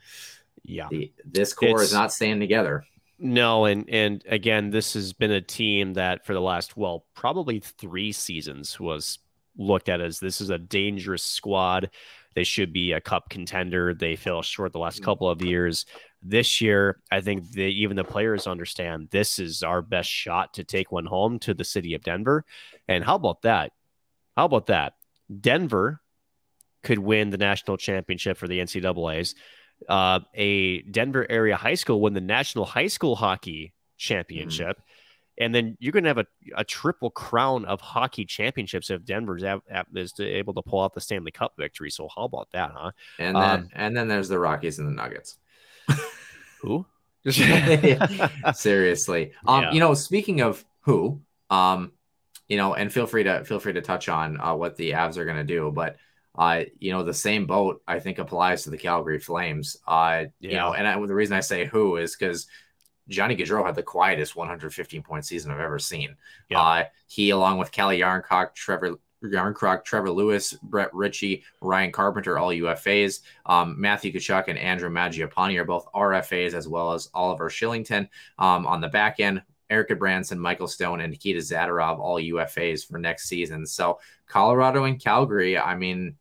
yeah, the, this core It's- is not staying together. No, and and again, this has been a team that for the last well, probably three seasons was looked at as this is a dangerous squad. They should be a cup contender. They fell short the last couple of years. This year, I think they, even the players understand this is our best shot to take one home to the city of Denver. And how about that? How about that? Denver could win the national championship for the NCAA's uh, a Denver area high school win the National High School Hockey Championship. And then you're going to have a, a triple crown of hockey championships if Denver's is able to pull out the Stanley Cup victory. So how about that, huh? And then, Um, and then there's the Rockies and the Nuggets. Who? Seriously. Um, Yeah. you know, speaking of who, um, you know, and feel free to feel free to touch on uh, what the Avs are going to do, but uh, you know, the same boat I think applies to the Calgary Flames. Uh, you know, and I, the reason I say who is because Johnny Gaudreau had the quietest 115 point season I've ever seen. Yeah. Uh, he, along with Calle Jarnkrok, Trevor Yarncroc, Trevor Lewis, Brett Ritchie, Ryan Carpenter, all UFAs. Um, Matthew Tkachuk and Andrew Mangiapane are both RFAs, as well as Oliver Kylington. Um, on the back end, Erica Branson, Michael Stone, and Nikita Zadorov, all UFAs for next season. So Colorado and Calgary, I mean.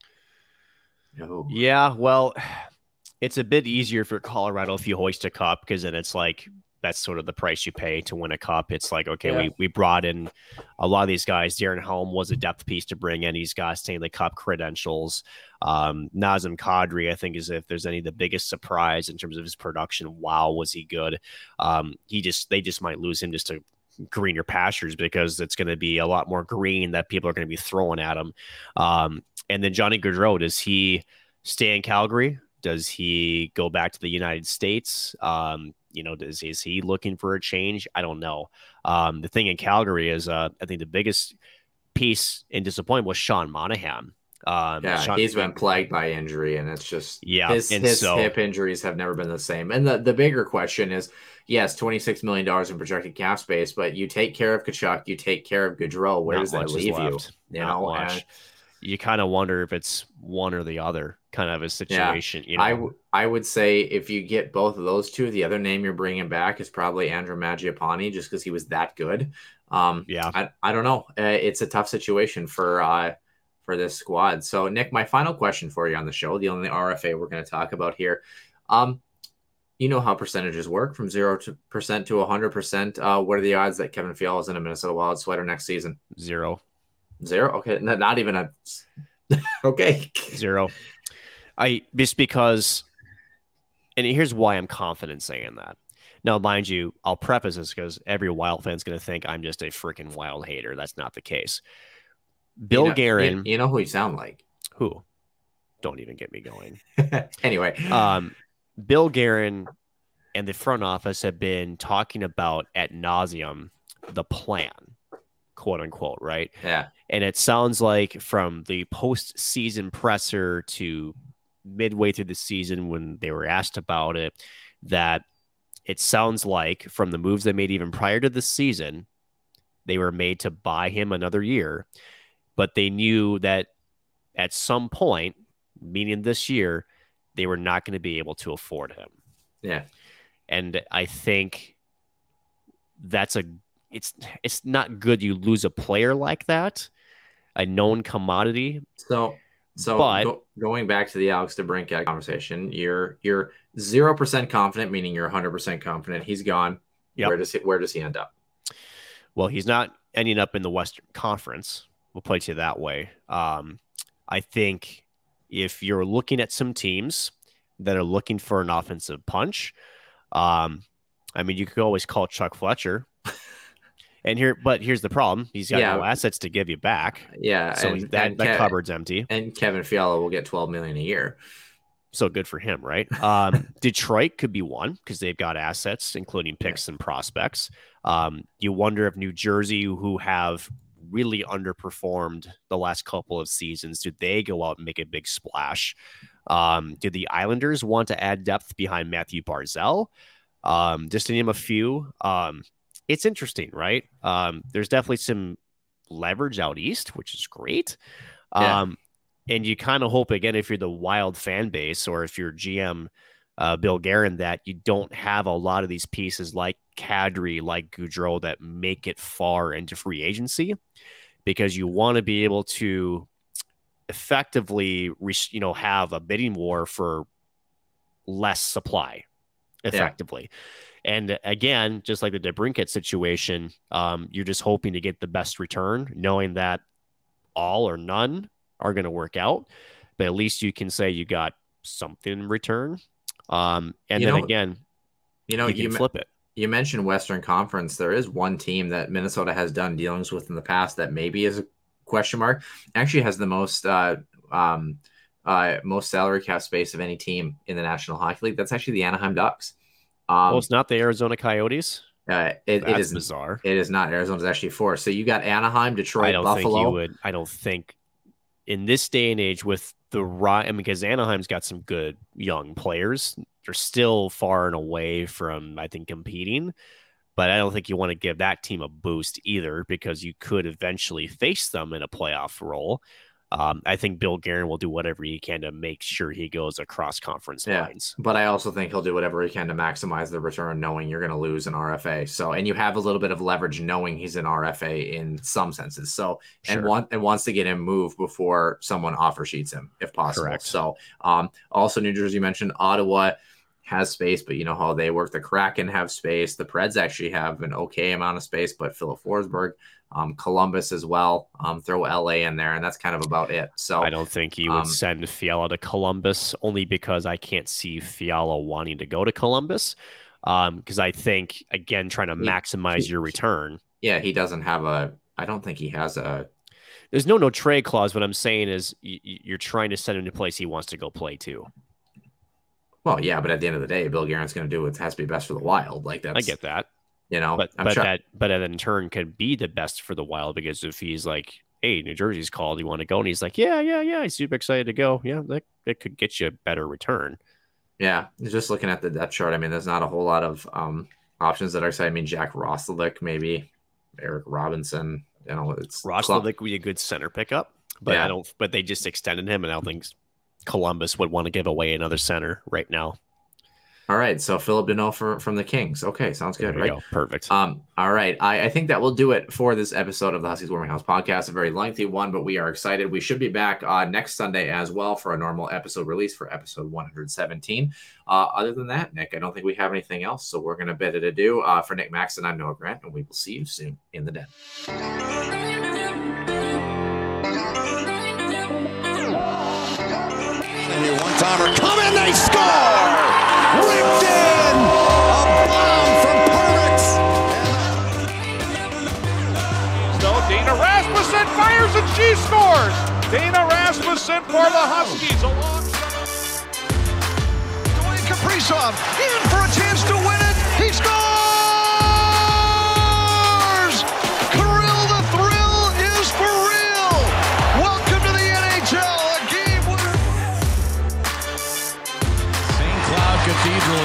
Yeah, well, it's a bit easier for Colorado if you hoist a cup because then it's like that's sort of the price you pay to win a cup. It's like, okay, Yeah. we, we brought in a lot of these guys. Darren Helm was a depth piece to bring in. He's got Stanley Cup credentials. Um, Nazem Kadri, I think, is if there's any the biggest surprise in terms of his production. Wow, was he good? Um, he just they just might lose him just to greener pastures because it's going to be a lot more green that people are going to be throwing at him. Um, and then Johnny Gaudreau, does he stay in Calgary? Does he go back to the United States? Um, you know, does is he looking for a change? I don't know. Um, the thing in Calgary is, uh, I think the biggest piece in disappointment was Sean Monahan. Um, Yeah, Sean- he's been plagued by injury, and it's just Yeah, his, his so- hip injuries have never been the same. And the, the bigger question is, yes, twenty six million dollars in projected cap space, but you take care of Tkachuk, you take care of Gaudreau. Where Not does that leave you? You Not know, you kind of wonder if it's one or the other kind of a situation. You know, I w- I would say if you get both of those two, the other name you're bringing back is probably Andrew Mangiapane, just because he was that good. Um, yeah. I, I don't know. Uh, it's a tough situation for uh, for this squad. So, Nick, my final question for you on the show, the only RFA we're going to talk about here. Um, you know how percentages work from zero to percent to hundred percent. Uh, what are the odds that Kevin Fiala is in a Minnesota Wild sweater next season? Zero. Zero. Okay, not, not even a. okay. Zero. I just because, and here's why I'm confident saying that. Now, mind you, I'll preface this because every Wild fan's going to think I'm just a freaking Wild hater. That's not the case. Bill you know, Guerin, You, you know who you sound like. who? Don't even get me going. anyway. Um, Bill Guerin and the front office have been talking about at nauseum the plan, quote unquote, right? yeah. And it sounds like from the postseason presser to midway through the season when they were asked about it, that it sounds like from the moves they made even prior to the season, they were made to buy him another year, but they knew that at some point, meaning this year, they were not going to be able to afford him. Yeah. And I think that's a it's it's not good you lose a player like that, a known commodity. So, so But- go- going back to the Alex DeBrincat conversation, you're you're zero percent confident, meaning you're hundred percent confident. He's gone. Yep. Where does he Where does he end up? Well, he's not ending up in the Western Conference. We'll play to that way. Um, I think if you're looking at some teams that are looking for an offensive punch, um, I mean, you could always call Chuck Fletcher. And here, but here's the problem: he's got Yeah. no assets to give you back, Yeah, so and, that and, that cupboard's empty. and Kevin Fiala will get twelve million a year. So good for him, right? Um, Detroit could be one because they've got assets, including picks and prospects. Um, you wonder if New Jersey, who have really underperformed the last couple of seasons, do they go out and make a big splash? Um, do the Islanders want to add depth behind Mathew Barzal? Um, just to name a few. Um, it's interesting, right? Um, there's definitely some leverage out east, which is great. Yeah. Um, and you kind of hope again if you're the wild fan base or if you're GM uh, Bill Guerin that you don't have a lot of these pieces like Kadri, like Gaudreau that make it far into free agency because you want to be able to effectively, you know, have a bidding war for less supply effectively. Yeah. And again, just like the DeBrincat situation, um, you're just hoping to get the best return, knowing that all or none are going to work out. But at least you can say you got something in return. Um, and you then know, again, you know, you, you can flip it. You mentioned Western Conference. There is one team that Minnesota has done dealings with in the past that maybe is a question mark. Actually, has the most uh, um, uh, most salary cap space of any team in the National Hockey League. That's actually the Anaheim Ducks. Um, well, it's not the Arizona Coyotes. Uh, it, it is bizarre. It is not. Arizona's actually four. So you got Anaheim, Detroit, I don't Buffalo. Think you would, I don't think in this day and age with the right, I mean, because Anaheim's got some good young players. They're still far and away from, I think, competing. But I don't think you want to give that team a boost either because you could eventually face them in a playoff role. Um, I think Bill Guerin will do whatever he can to make sure he goes across conference yeah, lines. But I also think he'll do whatever he can to maximize the return, knowing you're going to lose an RFA. So, and you have a little bit of leverage knowing he's an RFA in some senses. So, sure. and want and wants to get him moved before someone offer sheets him, if possible. Correct. So, um, also New Jersey mentioned Ottawa has space, but you know how they work. The Kraken have space. The Preds actually have an okay amount of space, but Filip Forsberg um, Columbus as well. Um, throw LA in there, and that's kind of about it. So I don't think you would um, send Fiala to Columbus only because I can't see Fiala wanting to go to Columbus. Because um, I think again, trying to maximize your return. Yeah, he doesn't have a. I don't think he has a. There's no no trade clause. What I'm saying is you're trying to send him to place he wants to go play to. Well, yeah, but at the end of the day, Bill Guerin's going to do what has to be best for the Wild. Like that. I get that. You know, but I'm but sure. that but that in turn could be the best for the Wild because if he's like, "Hey, New Jersey's called, you want to go?" and he's like, "Yeah, yeah, yeah, he's super excited to go." Yeah, that that could get you a better return. Yeah, just looking at the depth chart, I mean, there's not a whole lot of um, options that are exciting. I mean, Jack Roslovic, maybe Eric Robinson. You know, it's Roslovic would be a good center pickup, but yeah. I don't. But they just extended him, and I don't think Columbus would want to give away another center right now. All right, so Phillip Danault from from the Kings. Okay, sounds good, right? Go. Perfect. Um, all right, I, I think that will do it for this episode of the Huskies Warming House podcast. A very lengthy one, but we are excited. We should be back uh, next Sunday as well for a normal episode release for episode 117. Uh, other than that, Nick, I don't think we have anything else, so we're going to bid it adieu. Uh, for Nick Max and I'm Noah Grant, and we will see you soon in the den. One timer, come in, they score! Ripped in! A bomb from Pervix! So Dana Rasmussen fires and she scores! Dana Rasmussen for the Huskies alongside. Dwayne Kaprizov in for a chance to win